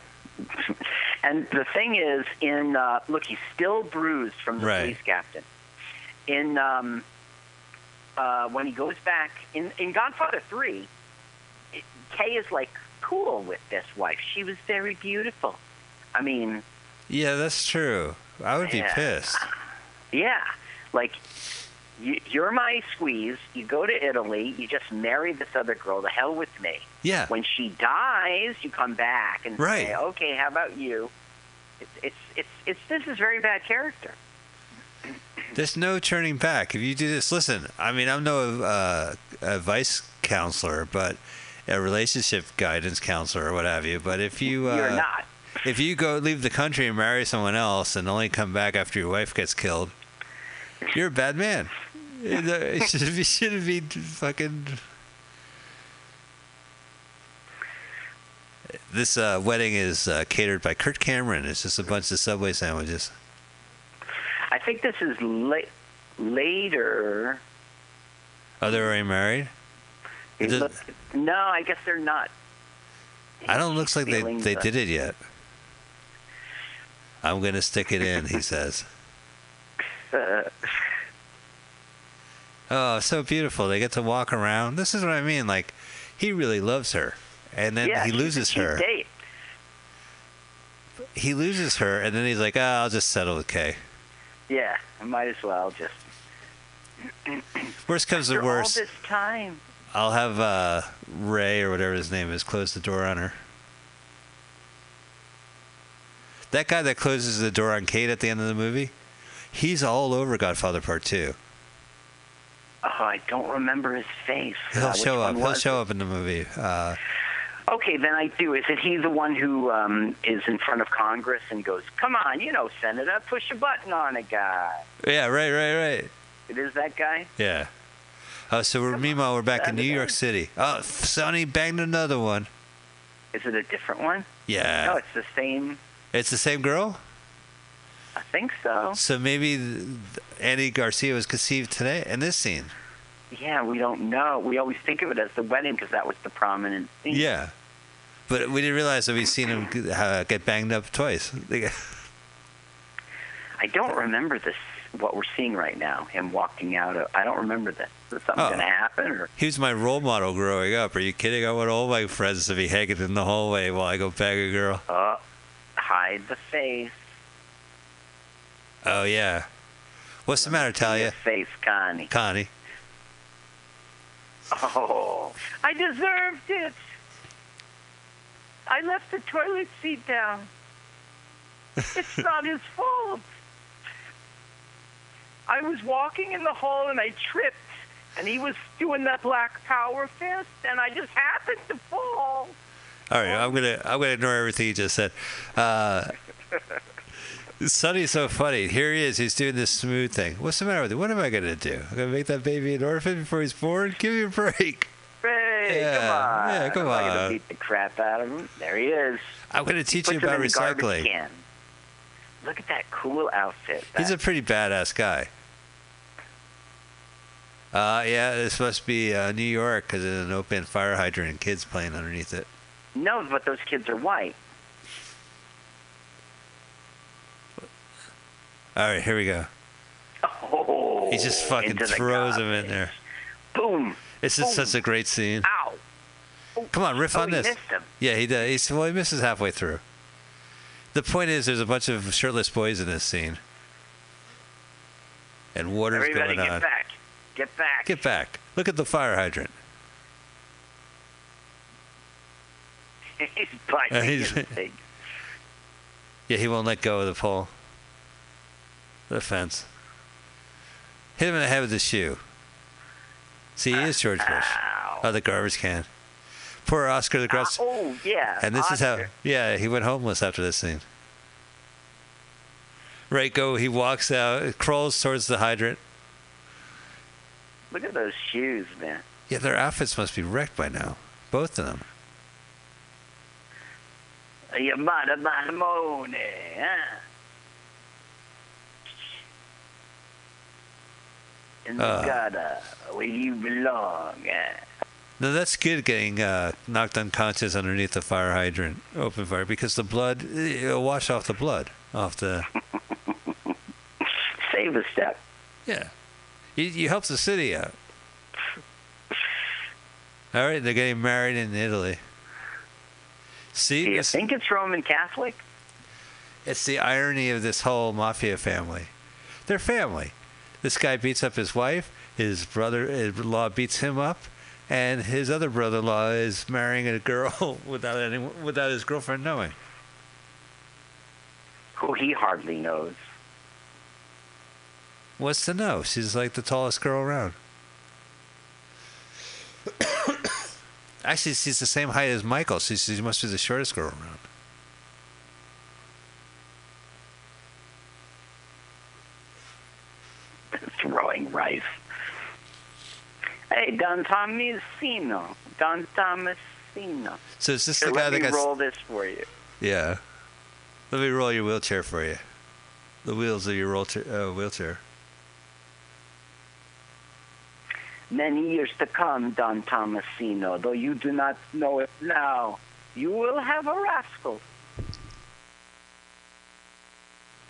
And the thing is, in uh, look, he's still bruised from the Right. police captain. In um, uh, when he goes back in in Godfather Three, it, Kay is like cool with this wife. She was very beautiful. I mean, Yeah, that's true. I would be pissed. yeah, like you, you're my squeeze. You go to Italy. You just marry this other girl. The hell with me. Yeah, When she dies, you come back and Right. say, "Okay, how about you?" It's it's it's, it's this is very bad character. there's no turning back. If you do this, listen. I mean, I'm no uh, advice counselor, but a relationship guidance counselor or what have you. But if you uh, You're not. if you go leave the country and marry someone else and only come back after your wife gets killed, you're a bad man. It it should be should be fucking. This uh, wedding is uh, catered by Kurt Cameron. It's just a bunch of Subway sandwiches. I think this is la- later. Are they're already married. It does- look- no, I guess they're not. I don't looks like they they did it yet. I'm gonna stick it in, he says. Oh, so beautiful. They get to walk around. This is what I mean. Like, he really loves her, and then yeah, he loses her. Date. He loses her, and then he's like, "Ah, I'll just settle with Kay." Yeah, I might as well just. Worst comes to After all worst, this time. I'll have uh, Ray or whatever his name is close the door on her. That guy that closes the door on Kate at the end of the movie, he's all over Godfather Part Two. Oh, I don't remember his face. He'll Uh, show up. He'll show up in the movie. Uh, Okay, then I do. Is it he the one who um, is in front of Congress and goes, "Come on, you know, Senator, push a button on a guy." yeah, right, right, right. It is that guy. Yeah. Uh, so we're, meanwhile, we're back in New York City. Oh, Sonny banged another one. Is it a different one? Yeah. No, it's the same. It's the same girl? I think so. So maybe Andy Garcia was conceived today in this scene. Yeah, we don't know. We always think of it as the wedding because that was the prominent scene. Yeah. But we didn't realize that we've seen him uh, get banged up twice. I don't remember this. What we're seeing right now, him walking out. Of, I don't remember this. Is something Oh. going to happen, or He was my role model growing up. Are you kidding? I want all my friends to be hanging in the hallway while I go bang a girl. uh, hide the face? Oh, yeah. What's the matter, Talia? Face, Connie. Connie. Oh, I deserved it. I left the toilet seat down. It's not his fault. I was walking in the hall and I tripped, and he was doing that black power fist, and I just happened to fall. All right, I'm gonna I'm gonna ignore everything you just said. Uh, Sonny's so funny. Here he is. He's doing this smooth thing. What's the matter with you? What am I gonna do? I'm gonna make that baby an orphan before he's born? Give me a break. Hey, Yeah, come on. yeah, come I'm not gonna beat the crap out of him. There he is. I'm gonna teach Puts you him about recycling. can. look at that cool outfit. He's a pretty badass guy. Uh, yeah, this must be uh, New York because there's an open fire hydrant and kids playing underneath it. no, but those kids are white. All right, here we go. Oh, He just fucking throws him in there. Boom! This is Boom. such a great scene. Ow! Oh, Come on, riff oh, on this. Yeah, he does. He's, well, he misses halfway through. The point is, there's a bunch of shirtless boys in this scene, and water's Everybody, going get on. back! Get back! Get back! Look at the fire hydrant. he's biting Uh, he's-. Yeah, he won't let go of the pole. The fence. Hit him in the head with the shoe. See, he is George Bush. Oh, the garbage can. Poor Oscar the Grouch. oh yeah. And this is how, yeah, he went homeless after this scene. Right, go. He walks out, crawls towards the hydrant. Look at those shoes, man. Yeah, their outfits must be wrecked by now. Both of them. Uh, Yamada Mahamone, huh? In the Uh. gutter where you belong. No, that's good getting uh, knocked unconscious underneath the fire hydrant, open fire, because the blood, it'll wash off the blood off the. Save a step. Yeah. You, you help the city out. All right, they're getting married in Italy. See, Do you this- think it's Roman Catholic? it's the irony of this whole mafia family. They're family. This guy beats up his wife. His brother-in-law eh, beats him up, and his other brother-in-law is marrying a girl without any, without his girlfriend knowing. Who he hardly knows. What's to know? She's like the tallest girl around. Actually, she's the same height as Michael. She, she must be the shortest girl around. Throwing rice. Hey, Don Tommasino. Don Tommasino. So is this Here, the guy let that me roll this for you. Yeah. Let me roll your wheelchair for you. The wheels of your roll uh, wheelchair. Many years to come, Don Tommasino, though you do not know it now, you will have a rascal.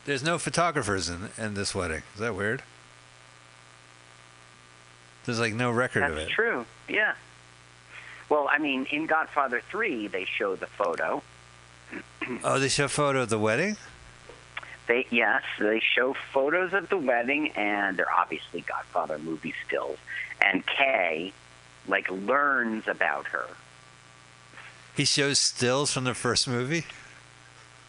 There's no photographers in in this wedding. Is that weird? There's like no record of it. That's true. Yeah. Well, I mean, in Godfather 3, they show the photo. Oh, they show a photo of the wedding. They yes, they show photos of the wedding, and they're obviously Godfather movie stills. And Kay, like, learns about her. He shows stills from the first movie.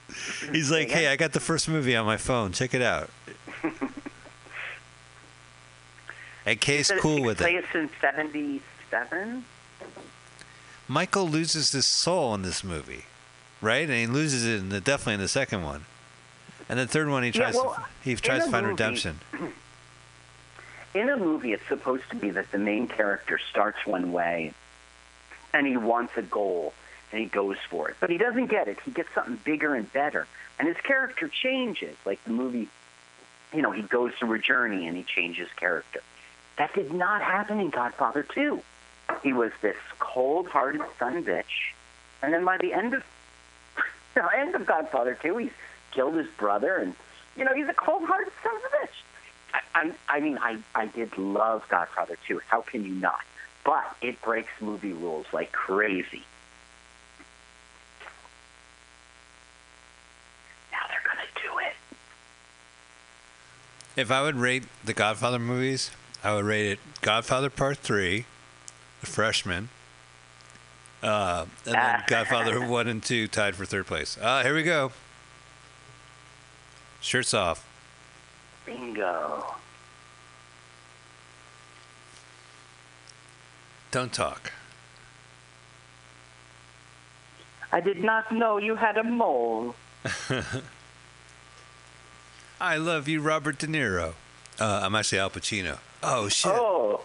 He's like, "Hey, I got the first movie on my phone. Check it out." And Kay's It cool with it. place in '77. Michael loses his soul in this movie, right? And he loses it in the, definitely in the second one. And the third one, he Yeah, tries well, to, he tries to find movie- redemption. In a movie, it's supposed to be that the main character starts one way, and he wants a goal, and he goes for it. But he doesn't get it. He gets something bigger and better, and his character changes. Like the movie, you know, he goes through a journey and he changes character. That did not happen in Godfather 2. He was this cold-hearted son bitch, and then by the end of the end of Godfather 2, he's killed his brother, and you know he's a cold-hearted son of a bitch. I, I'm, I mean, I, I did love Godfather 2. How can you not? But it breaks movie rules like crazy. Now they're gonna do it. If I would rate the Godfather movies, I would rate it Godfather Part 3, The Freshman, uh, and then Godfather 1 and 2 tied for third place. Uh, here we go. Shirts off. Bingo. Don't talk. I did not know you had a mole. I love you, Robert De Niro. Uh, I'm actually Al Pacino. Oh, shit. Oh,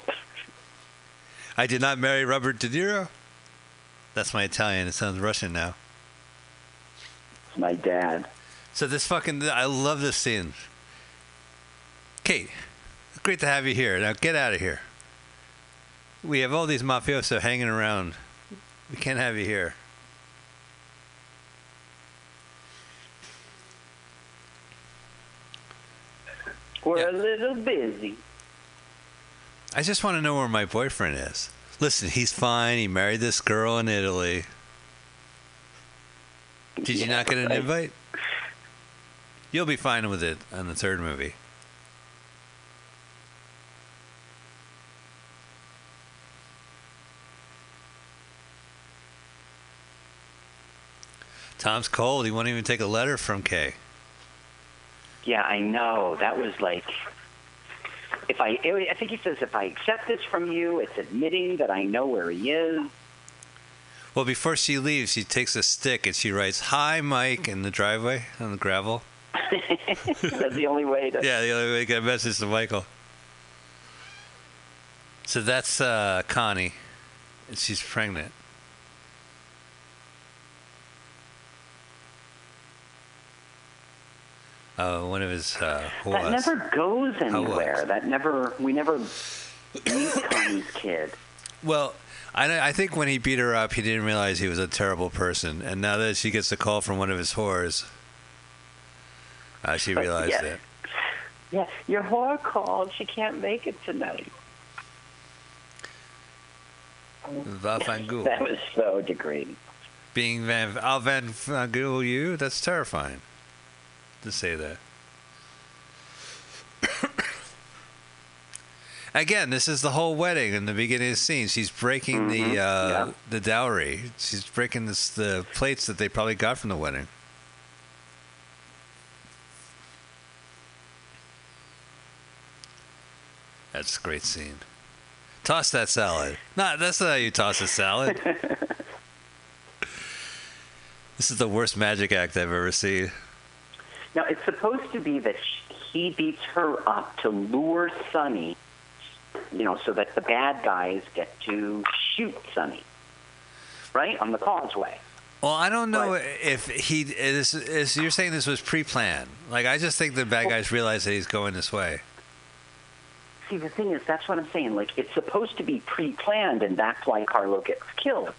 I did not marry Robert De Niro? That's my Italian. It sounds Russian now. it's my dad. So this fucking, I love this scene. Kate, great to have you here. Now get out of here. We have all these mafioso hanging around. We can't have you here. We're Yeah. a little busy. I just want to know where my boyfriend is. Listen, he's fine. He married this girl in Italy. Did you not get an right. invite? You'll be fine with it on the third movie. Tom's cold. He won't even take a letter from Kay. Yeah, I know. That was like, if I, I think he says, if I accept this from you, it's admitting that I know where he is. Well, before she leaves, she takes a stick and she writes "Hi, Mike" in the driveway on the gravel. That's the only way to. Yeah, the only way to get a message to Michael. So that's uh, Connie, and she's pregnant. Uh, one of his uh, That never goes anywhere. That never. We never meet Connie's kid. Well, I, I think when he beat her up, he didn't realize he was a terrible person, and now that she gets a call from one of his whores, uh, she But, realized yeah. it. Yeah, your whore called. She can't make it tonight. Va Van Gogh. That was so degrading. Being Van, Van Van Gogh, you? That's terrifying to say that. Again, this is the whole wedding in the beginning of the scene. She's breaking the uh, yeah. the dowry. She's breaking this, the plates that they probably got from the wedding. That's a great scene. Toss that salad. Nah, that's not how you toss a salad. this is the worst magic act I've ever seen. Now, it's supposed to be that he beats her up to lure Sonny, you know, so that the bad guys get to shoot Sonny, right, on the causeway. Well, I don't know Right. if he is, is. You're saying this was pre-planned. Like I just think the bad guys realize that he's going this way. See, the thing is, that's what I'm saying. Like, it's supposed to be pre-planned, and that's why Carlo gets killed.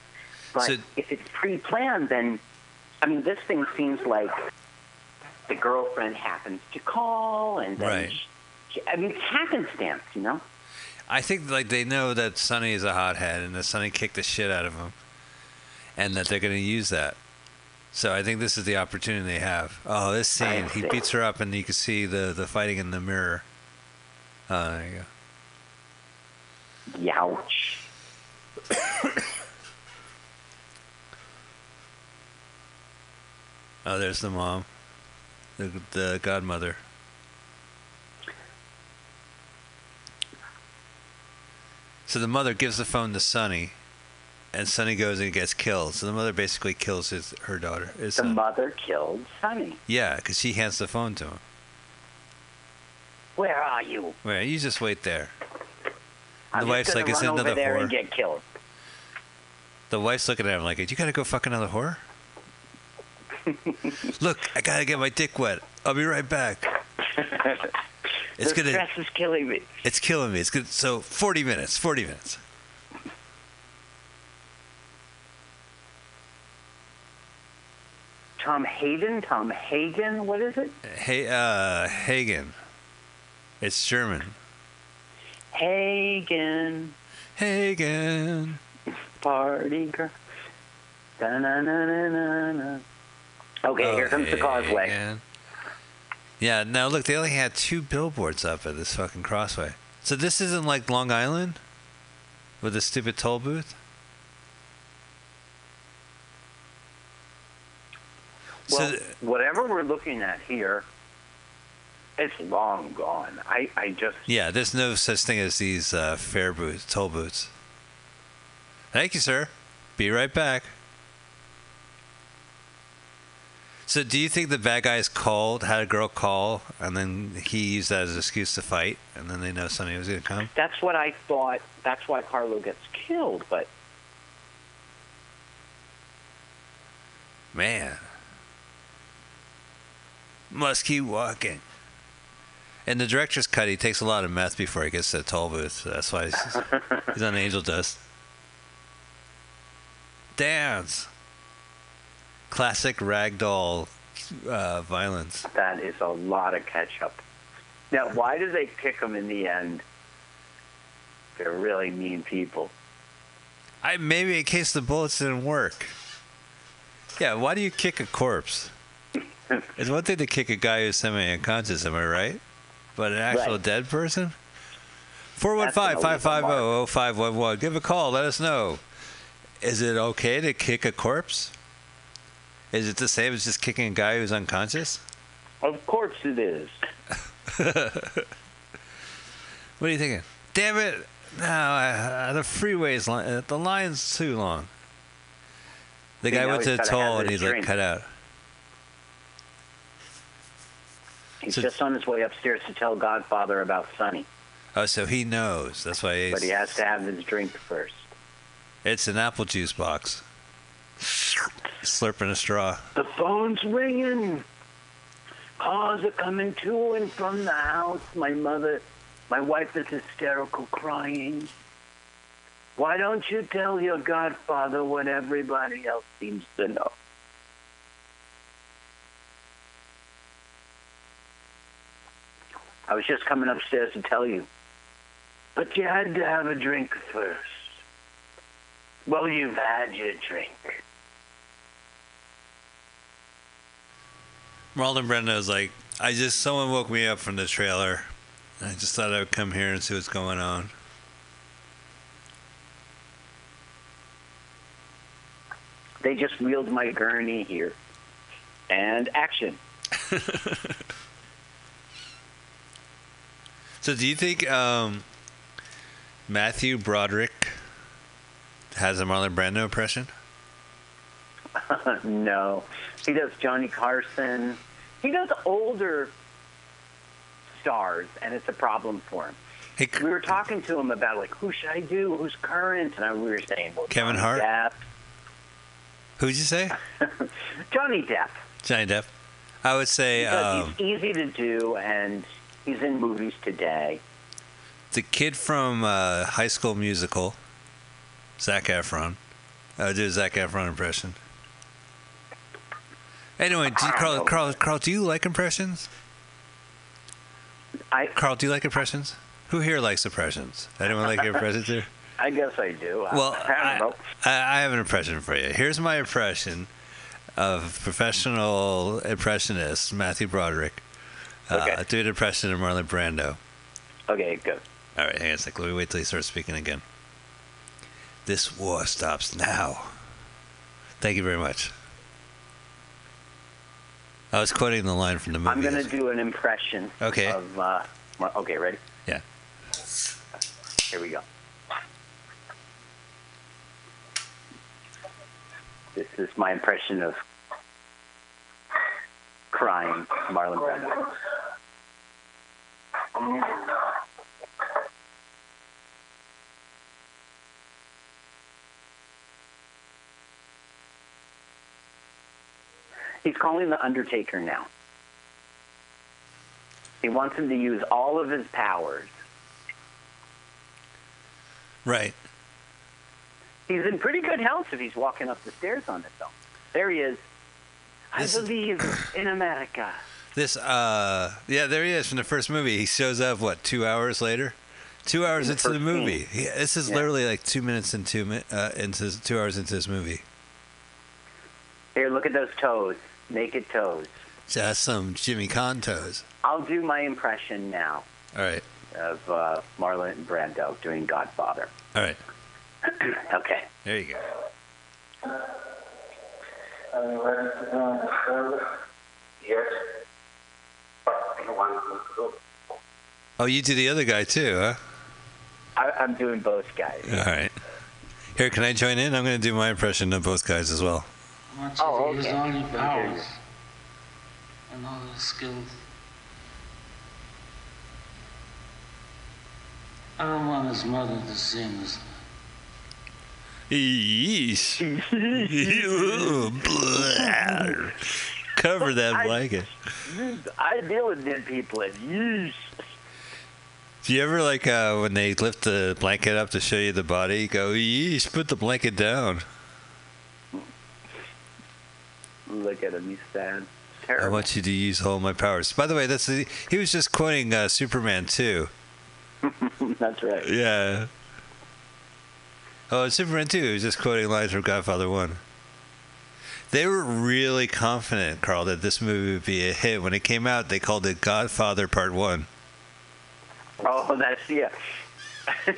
But So- if it's pre-planned, then, I mean, this thing seems like the girlfriend happens to call, and then, Right. she, I mean, it's happenstance, you know? I think like they know that Sonny is a hothead and that Sonny kicked the shit out of him, and that they're going to use that. So I think this is the opportunity they have. Oh, this scene, he beats her up, and you can see the the fighting in the mirror. Oh, there you go. Youch. Oh, there's the mom, the the godmother. So the mother gives the phone to Sonny, and Sonny goes and gets killed. So the mother basically kills his her daughter. His The son. mother killed Sonny. Yeah, because she hands the phone to him. Where are you? Where you just wait there. I'm The wife's like, "Is run it over another there and whore?" get killed. The wife's looking at him like, "You gotta go fuck another whore." Look, I gotta get my dick wet. I'll be right back. It's the gonna. stress is killing me. It's killing me. It's good. So forty minutes. Forty minutes. Tom Hayden? Tom Hagen? What is it? Hey, uh, Hagen. It's German. Hagen. Hagen. Party girl. Da-na-na-na-na-na. Okay, here comes the causeway. Oh, Hagen. Yeah. Now look, they only had two billboards up at this fucking crossway. So this isn't like Long Island, with the stupid toll booth. Well, so, whatever we're looking at here, it's long gone. I, I just yeah, there's no such thing as these uh, fare booths, toll booths. Thank you, sir. Be right back. So, do you think the bad guys called, had a girl call, and then he used that as an excuse to fight, and then they know somebody was going to come? that's what I thought. That's why Carlo gets killed. But Man. Must keep walking. In the director's cut, he takes a lot of meth before he gets to the toll booth. So that's why he's, he's on angel dust. Dance. Classic ragdoll uh, violence. That is a lot of catch up. Now, why do they kick them in the end? They're really mean people. I maybe in case the bullets didn't work. Yeah, why do you kick a corpse? it's one thing to kick a guy who's semi-unconscious, am I right? But an actual Right. dead person? That's 415-550-0511. Give a call. Let us know. Is it okay to kick a corpse? Is it the same as just kicking a guy who's unconscious? Of course it is. What are you thinking? Damn it! No, uh, the freeway's li- uh, the line's too long. The See, guy went to the toll and he's like cut out. He's So- just on his way upstairs to tell Godfather about Sonny, Oh, so he knows. That's why he's, but he has to have his drink first. it's an apple juice box. Slurping a straw. The phone's ringing. Calls are coming to and from the house. My mother, my wife is hysterical, crying. Why don't you tell your godfather what everybody else seems to know? I was just coming upstairs to tell you. But you had to have a drink first. Well, you've had your drink. Marlon Brando was like, I just someone woke me up from the trailer. I just thought I would come here and see what's going on. They just wheeled my gurney here. And action. So do you think um, Matthew Broderick has a Marlon Brando impression? no. He does Johnny Carson. He does older stars, and it's a problem for him. Hey, We were talking to him about, like, who should I do? Who's current? And I, we were saying, well, Kevin Johnny who'd you say? Depp. Johnny Depp. Johnny Depp. I would say um, he's easy to do, and he's in movies today. the kid from uh, High School Musical, Zac Efron. I would do a Zac Efron impression. Anyway, do you, Carl, Carl, Carl, do you like impressions? I, Carl, do you like impressions? Who here likes impressions? Anyone like impressions here? I guess I do. Well, I, I. I, have an impression for you. Here's my impression of professional impressionist Matthew Broderick. Uh, Okay. Do an impression of Marlon Brando. Okay, good. All right, hang on a sec. Let me wait till he starts speaking again. This war stops now. Thank you very much. I was quoting the line from the movie. I'm going to do an impression Okay. of. Uh, okay, ready? Yeah. Here we go. This is my impression of crying Marlon Brando. He's calling the Undertaker now. He wants him to use all of his powers. Right. He's in pretty good health if he's walking up the stairs on his own. There he is. I This- believe in America. This, uh, yeah, there he is from the first movie. He shows up, what, two hours later? Two hours into the movie. He, this is Yeah. literally like two minutes and two mi- uh, into two hours into this movie. Here, look at those toes. Naked toes. Just some Jimmy Caan toes. I'll do my impression now All right, of uh, Marlon Brando doing Godfather. all right. okay. There you go. Yes. Oh, you do the other guy too, huh? I, I'm doing both guys. All right. Here, can I join in? I'm going to do my impression of both guys as well. I Oh, to use okay. all your I hear you. powers and all the skills. I don't want his mother to see him as Yeesh. Cover that I- blanket. I deal with dead people and yeesh. Do you ever like uh, when they lift the blanket up to show you the body? Go, yeesh, put the blanket down. Look at him, he's sad. I want you to use all my powers. By the way, that's the, he was just quoting uh, Superman too. That's right. Yeah. Oh, Superman 2 he was just quoting lines from Godfather 1. They were really confident, Carl, that this movie would be a hit. When it came out, they called it Godfather Part 1. Oh, that's yeah.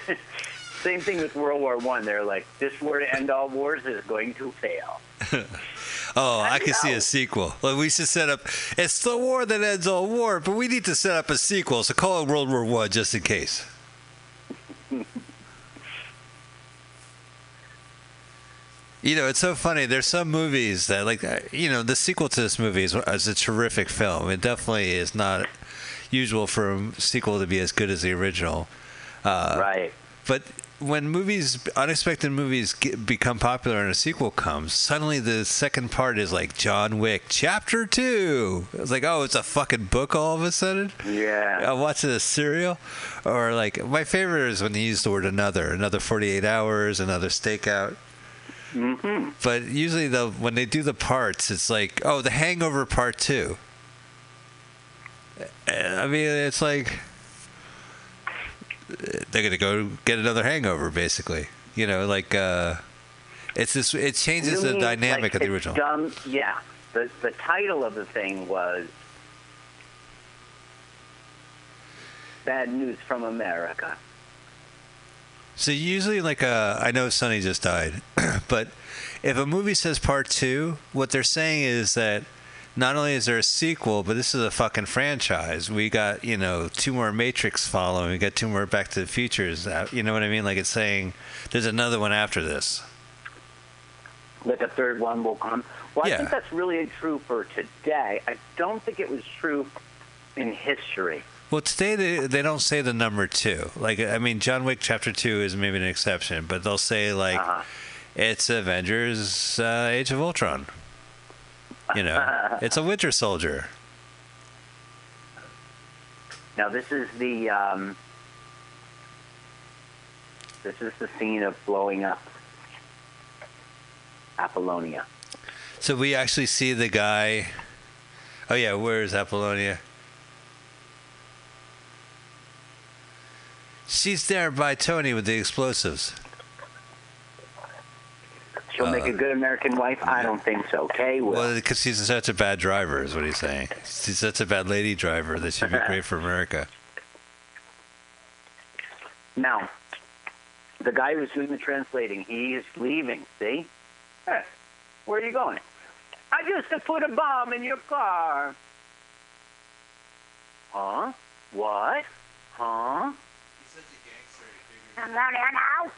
Same thing with World War One. They're like, this war to end all wars is going to fail. Oh, I I can see a sequel. Well, we should set up. It's the war that ends all war, but we need to set up a sequel. So call it World War One just in case. you know, it's so funny. There's some movies that, like, uh, you know, the sequel to this movie is, is a terrific film. It definitely is not usual for a sequel to be as good as the original. Uh, right. But when movies, unexpected movies get, become popular and a sequel comes, suddenly the second part is like John Wick Chapter 2. It's like, oh, it's a fucking book all of a sudden? Yeah. I'm watching a serial. Or like, my favorite is when they use the word another. Another 48 hours, another stakeout. Mm-hmm. But usually, the when they do the parts, it's like, oh, the Hangover Part 2. Uh, I mean, it's like they're gonna go get another hangover, basically. You know, like uh, it's this. It changes You the dynamic like, of the original. Dumb, yeah. The the title of the thing was Bad News from America. So usually, like, uh, I know Sonny just died, but if a movie says part two, what they're saying is that not only is there a sequel, but this is a fucking franchise. We got you know two more Matrix following. We got two more Back to the Futures. uh, You know what I mean? Like it's saying there's another one after this. Like a third one will come. Well, I think that's really true for today. I don't think it was true in history. Well, today they, they don't say the number two. Like, I mean, John Wick Chapter Two is maybe an exception, but they'll say like Uh-huh. it's Avengers: uh, Age of Ultron. You know, it's a Winter Soldier. Now this is the um, this is the scene of blowing up Apollonia. So we actually see the guy. Oh yeah, where is Apollonia? She's there by Tony with the explosives. She'll make a uh, good American wife. I don't think so. Okay, well, Well, because she's such a bad driver, is what he's saying. She's such a bad lady driver that she'd be great for America. now the guy who's doing the translating, he is leaving. See? Hey, where are you going? I just put a bomb in your car. Huh? What? Huh? I'm not here now.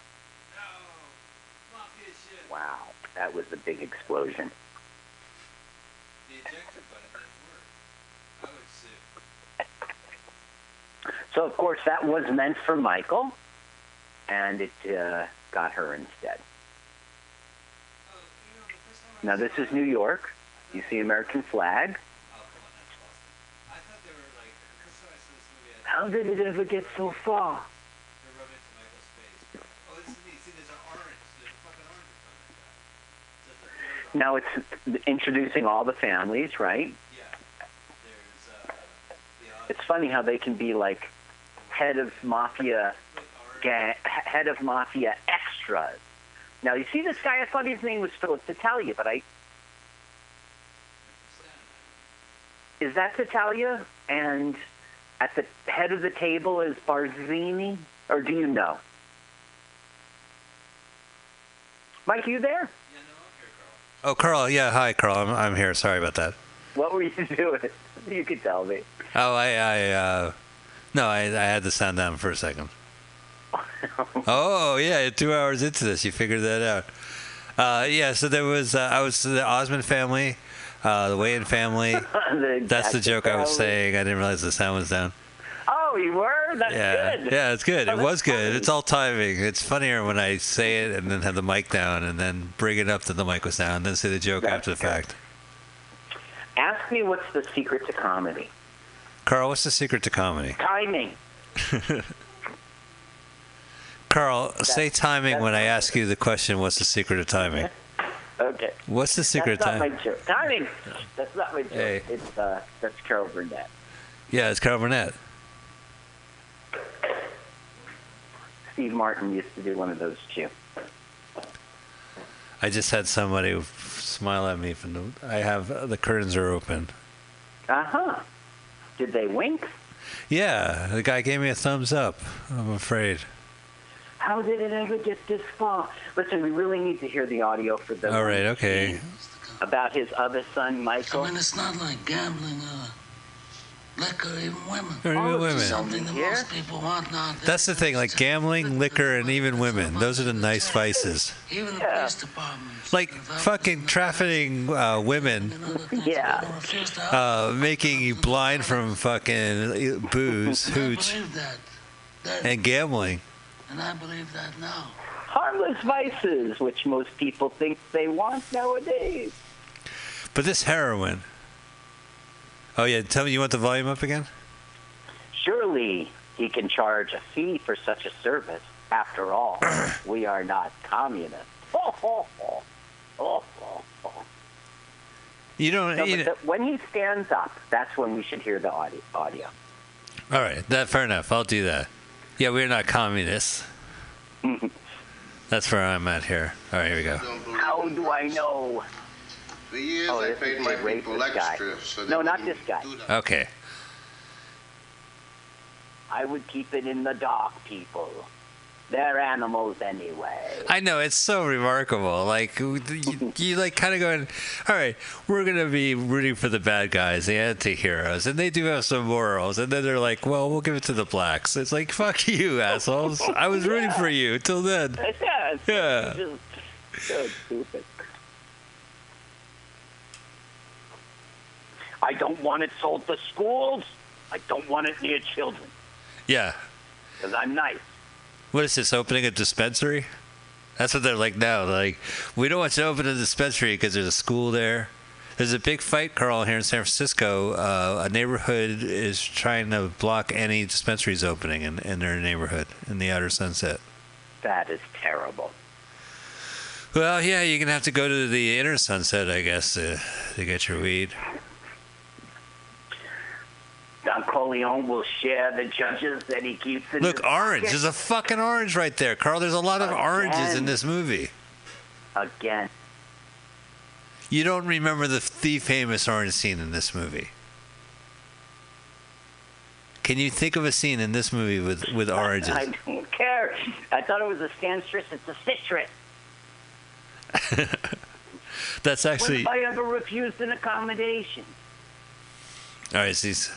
Wow, that was a big explosion. So of course that was meant for Michael, and it uh, got her instead. Now this is New York. You see American flag. How did it ever get so far? Now it's introducing all the families, right? It's funny how they can be like head of mafia gang, head of mafia extras. Now you see this guy. I thought his name was Philip Tattaglia, but I is that Tattaglia? And at the head of the table is Barzini, or do you know? Mike, you there? Oh, Carl. Yeah, hi, Carl. I'm, I'm here. Sorry about that. What were you doing? You could tell me. Oh, I, I, uh, no, I, I had the sound down for a second. oh, yeah, two hours into this, you figured that out. Uh, yeah, so there was, uh, I was the Osmond family, uh, the Wayne family. The That's the joke I was saying. I didn't realize the sound was down. Oh, you were? That's Yeah, good. yeah, it's good. Oh, it was good. funny. It's all timing. It's funnier when I say it and then have the mic down and then bring it up that the mic was down, and then say the joke That's after the good. fact. Ask me what's the secret to comedy. Carl, what's the secret to comedy? Timing. Carl, say timing when I ask you the question. What's the secret of timing? Okay. What's the secret That's of not timing? my joke. Timing. That's not my joke. Hey. It's uh, that's Carol Burnett. Yeah, it's Carl Burnett. Steve Martin used to do one of those too. I just had somebody smile at me from the. I have the curtains are open. Uh huh. Did they wink? Yeah, the guy gave me a thumbs up. I'm afraid. How did it ever get this far? Listen, we really need to hear the audio for the All right, okay. about his other son, I Michael. mean, it's not like gambling or liquor, even women. Or even women. Something that Yeah. most people want now. That's the thing, like gambling, liquor, and even women. Those are the nice vices. Even the Yeah. police departments. Like if that was fucking trafficking uh, women, the- and other things, Yeah. they don't refuse to help. uh, making you blind from fucking booze, And hooch, believe that. That- and gambling. and I believe that now. Harmless vices, which most people think they want nowadays. But this heroin. Oh yeah, tell me you want the volume up again? Surely he can charge a fee for such a service. After all, we are not communists. You don't. No, you know- the, when he stands up, that's when we should hear the audio. audio. all right, that fair enough. I'll do that. Yeah, we're not communists. That's where I'm at here. All right, here we go. How do I know? For years, Oh, I this paid my the people racist guy. so No, not this guy. Okay. I would keep it in the dark, people. They're animals anyway. I know it's so remarkable. Like you, you like kind of going, all right, we're gonna be rooting for the bad guys, the anti-heroes, and they do have some morals. And then they're like, well, we'll give it to the blacks. It's like, fuck you, assholes. I was rooting for you till then. yeah, it's Yeah. just so stupid. I don't want it sold to schools. I don't want it near children Yeah. because I'm nice. What is this? Opening a dispensary? That's what they're like now. Like, we don't want you to open a dispensary because there's a school there. There's a big fight, Carl, here in San Francisco. Uh, a neighborhood is trying to block any dispensaries opening in, in their neighborhood in the outer sunset. That is terrible. Well, yeah, you're gonna have to go to the inner sunset, I guess, to, to get your weed. Don Corleone will share the judges that he keeps in Look, orange. There's a fucking orange right there, Carl. There's a lot of oranges in this movie. again. You don't remember the the famous orange scene in this movie? Can you think of a scene in this movie with with oranges? I don't care. I thought it was a scanstress. It's a citrus. That's When actually have I ever refused an accommodation? all right. He's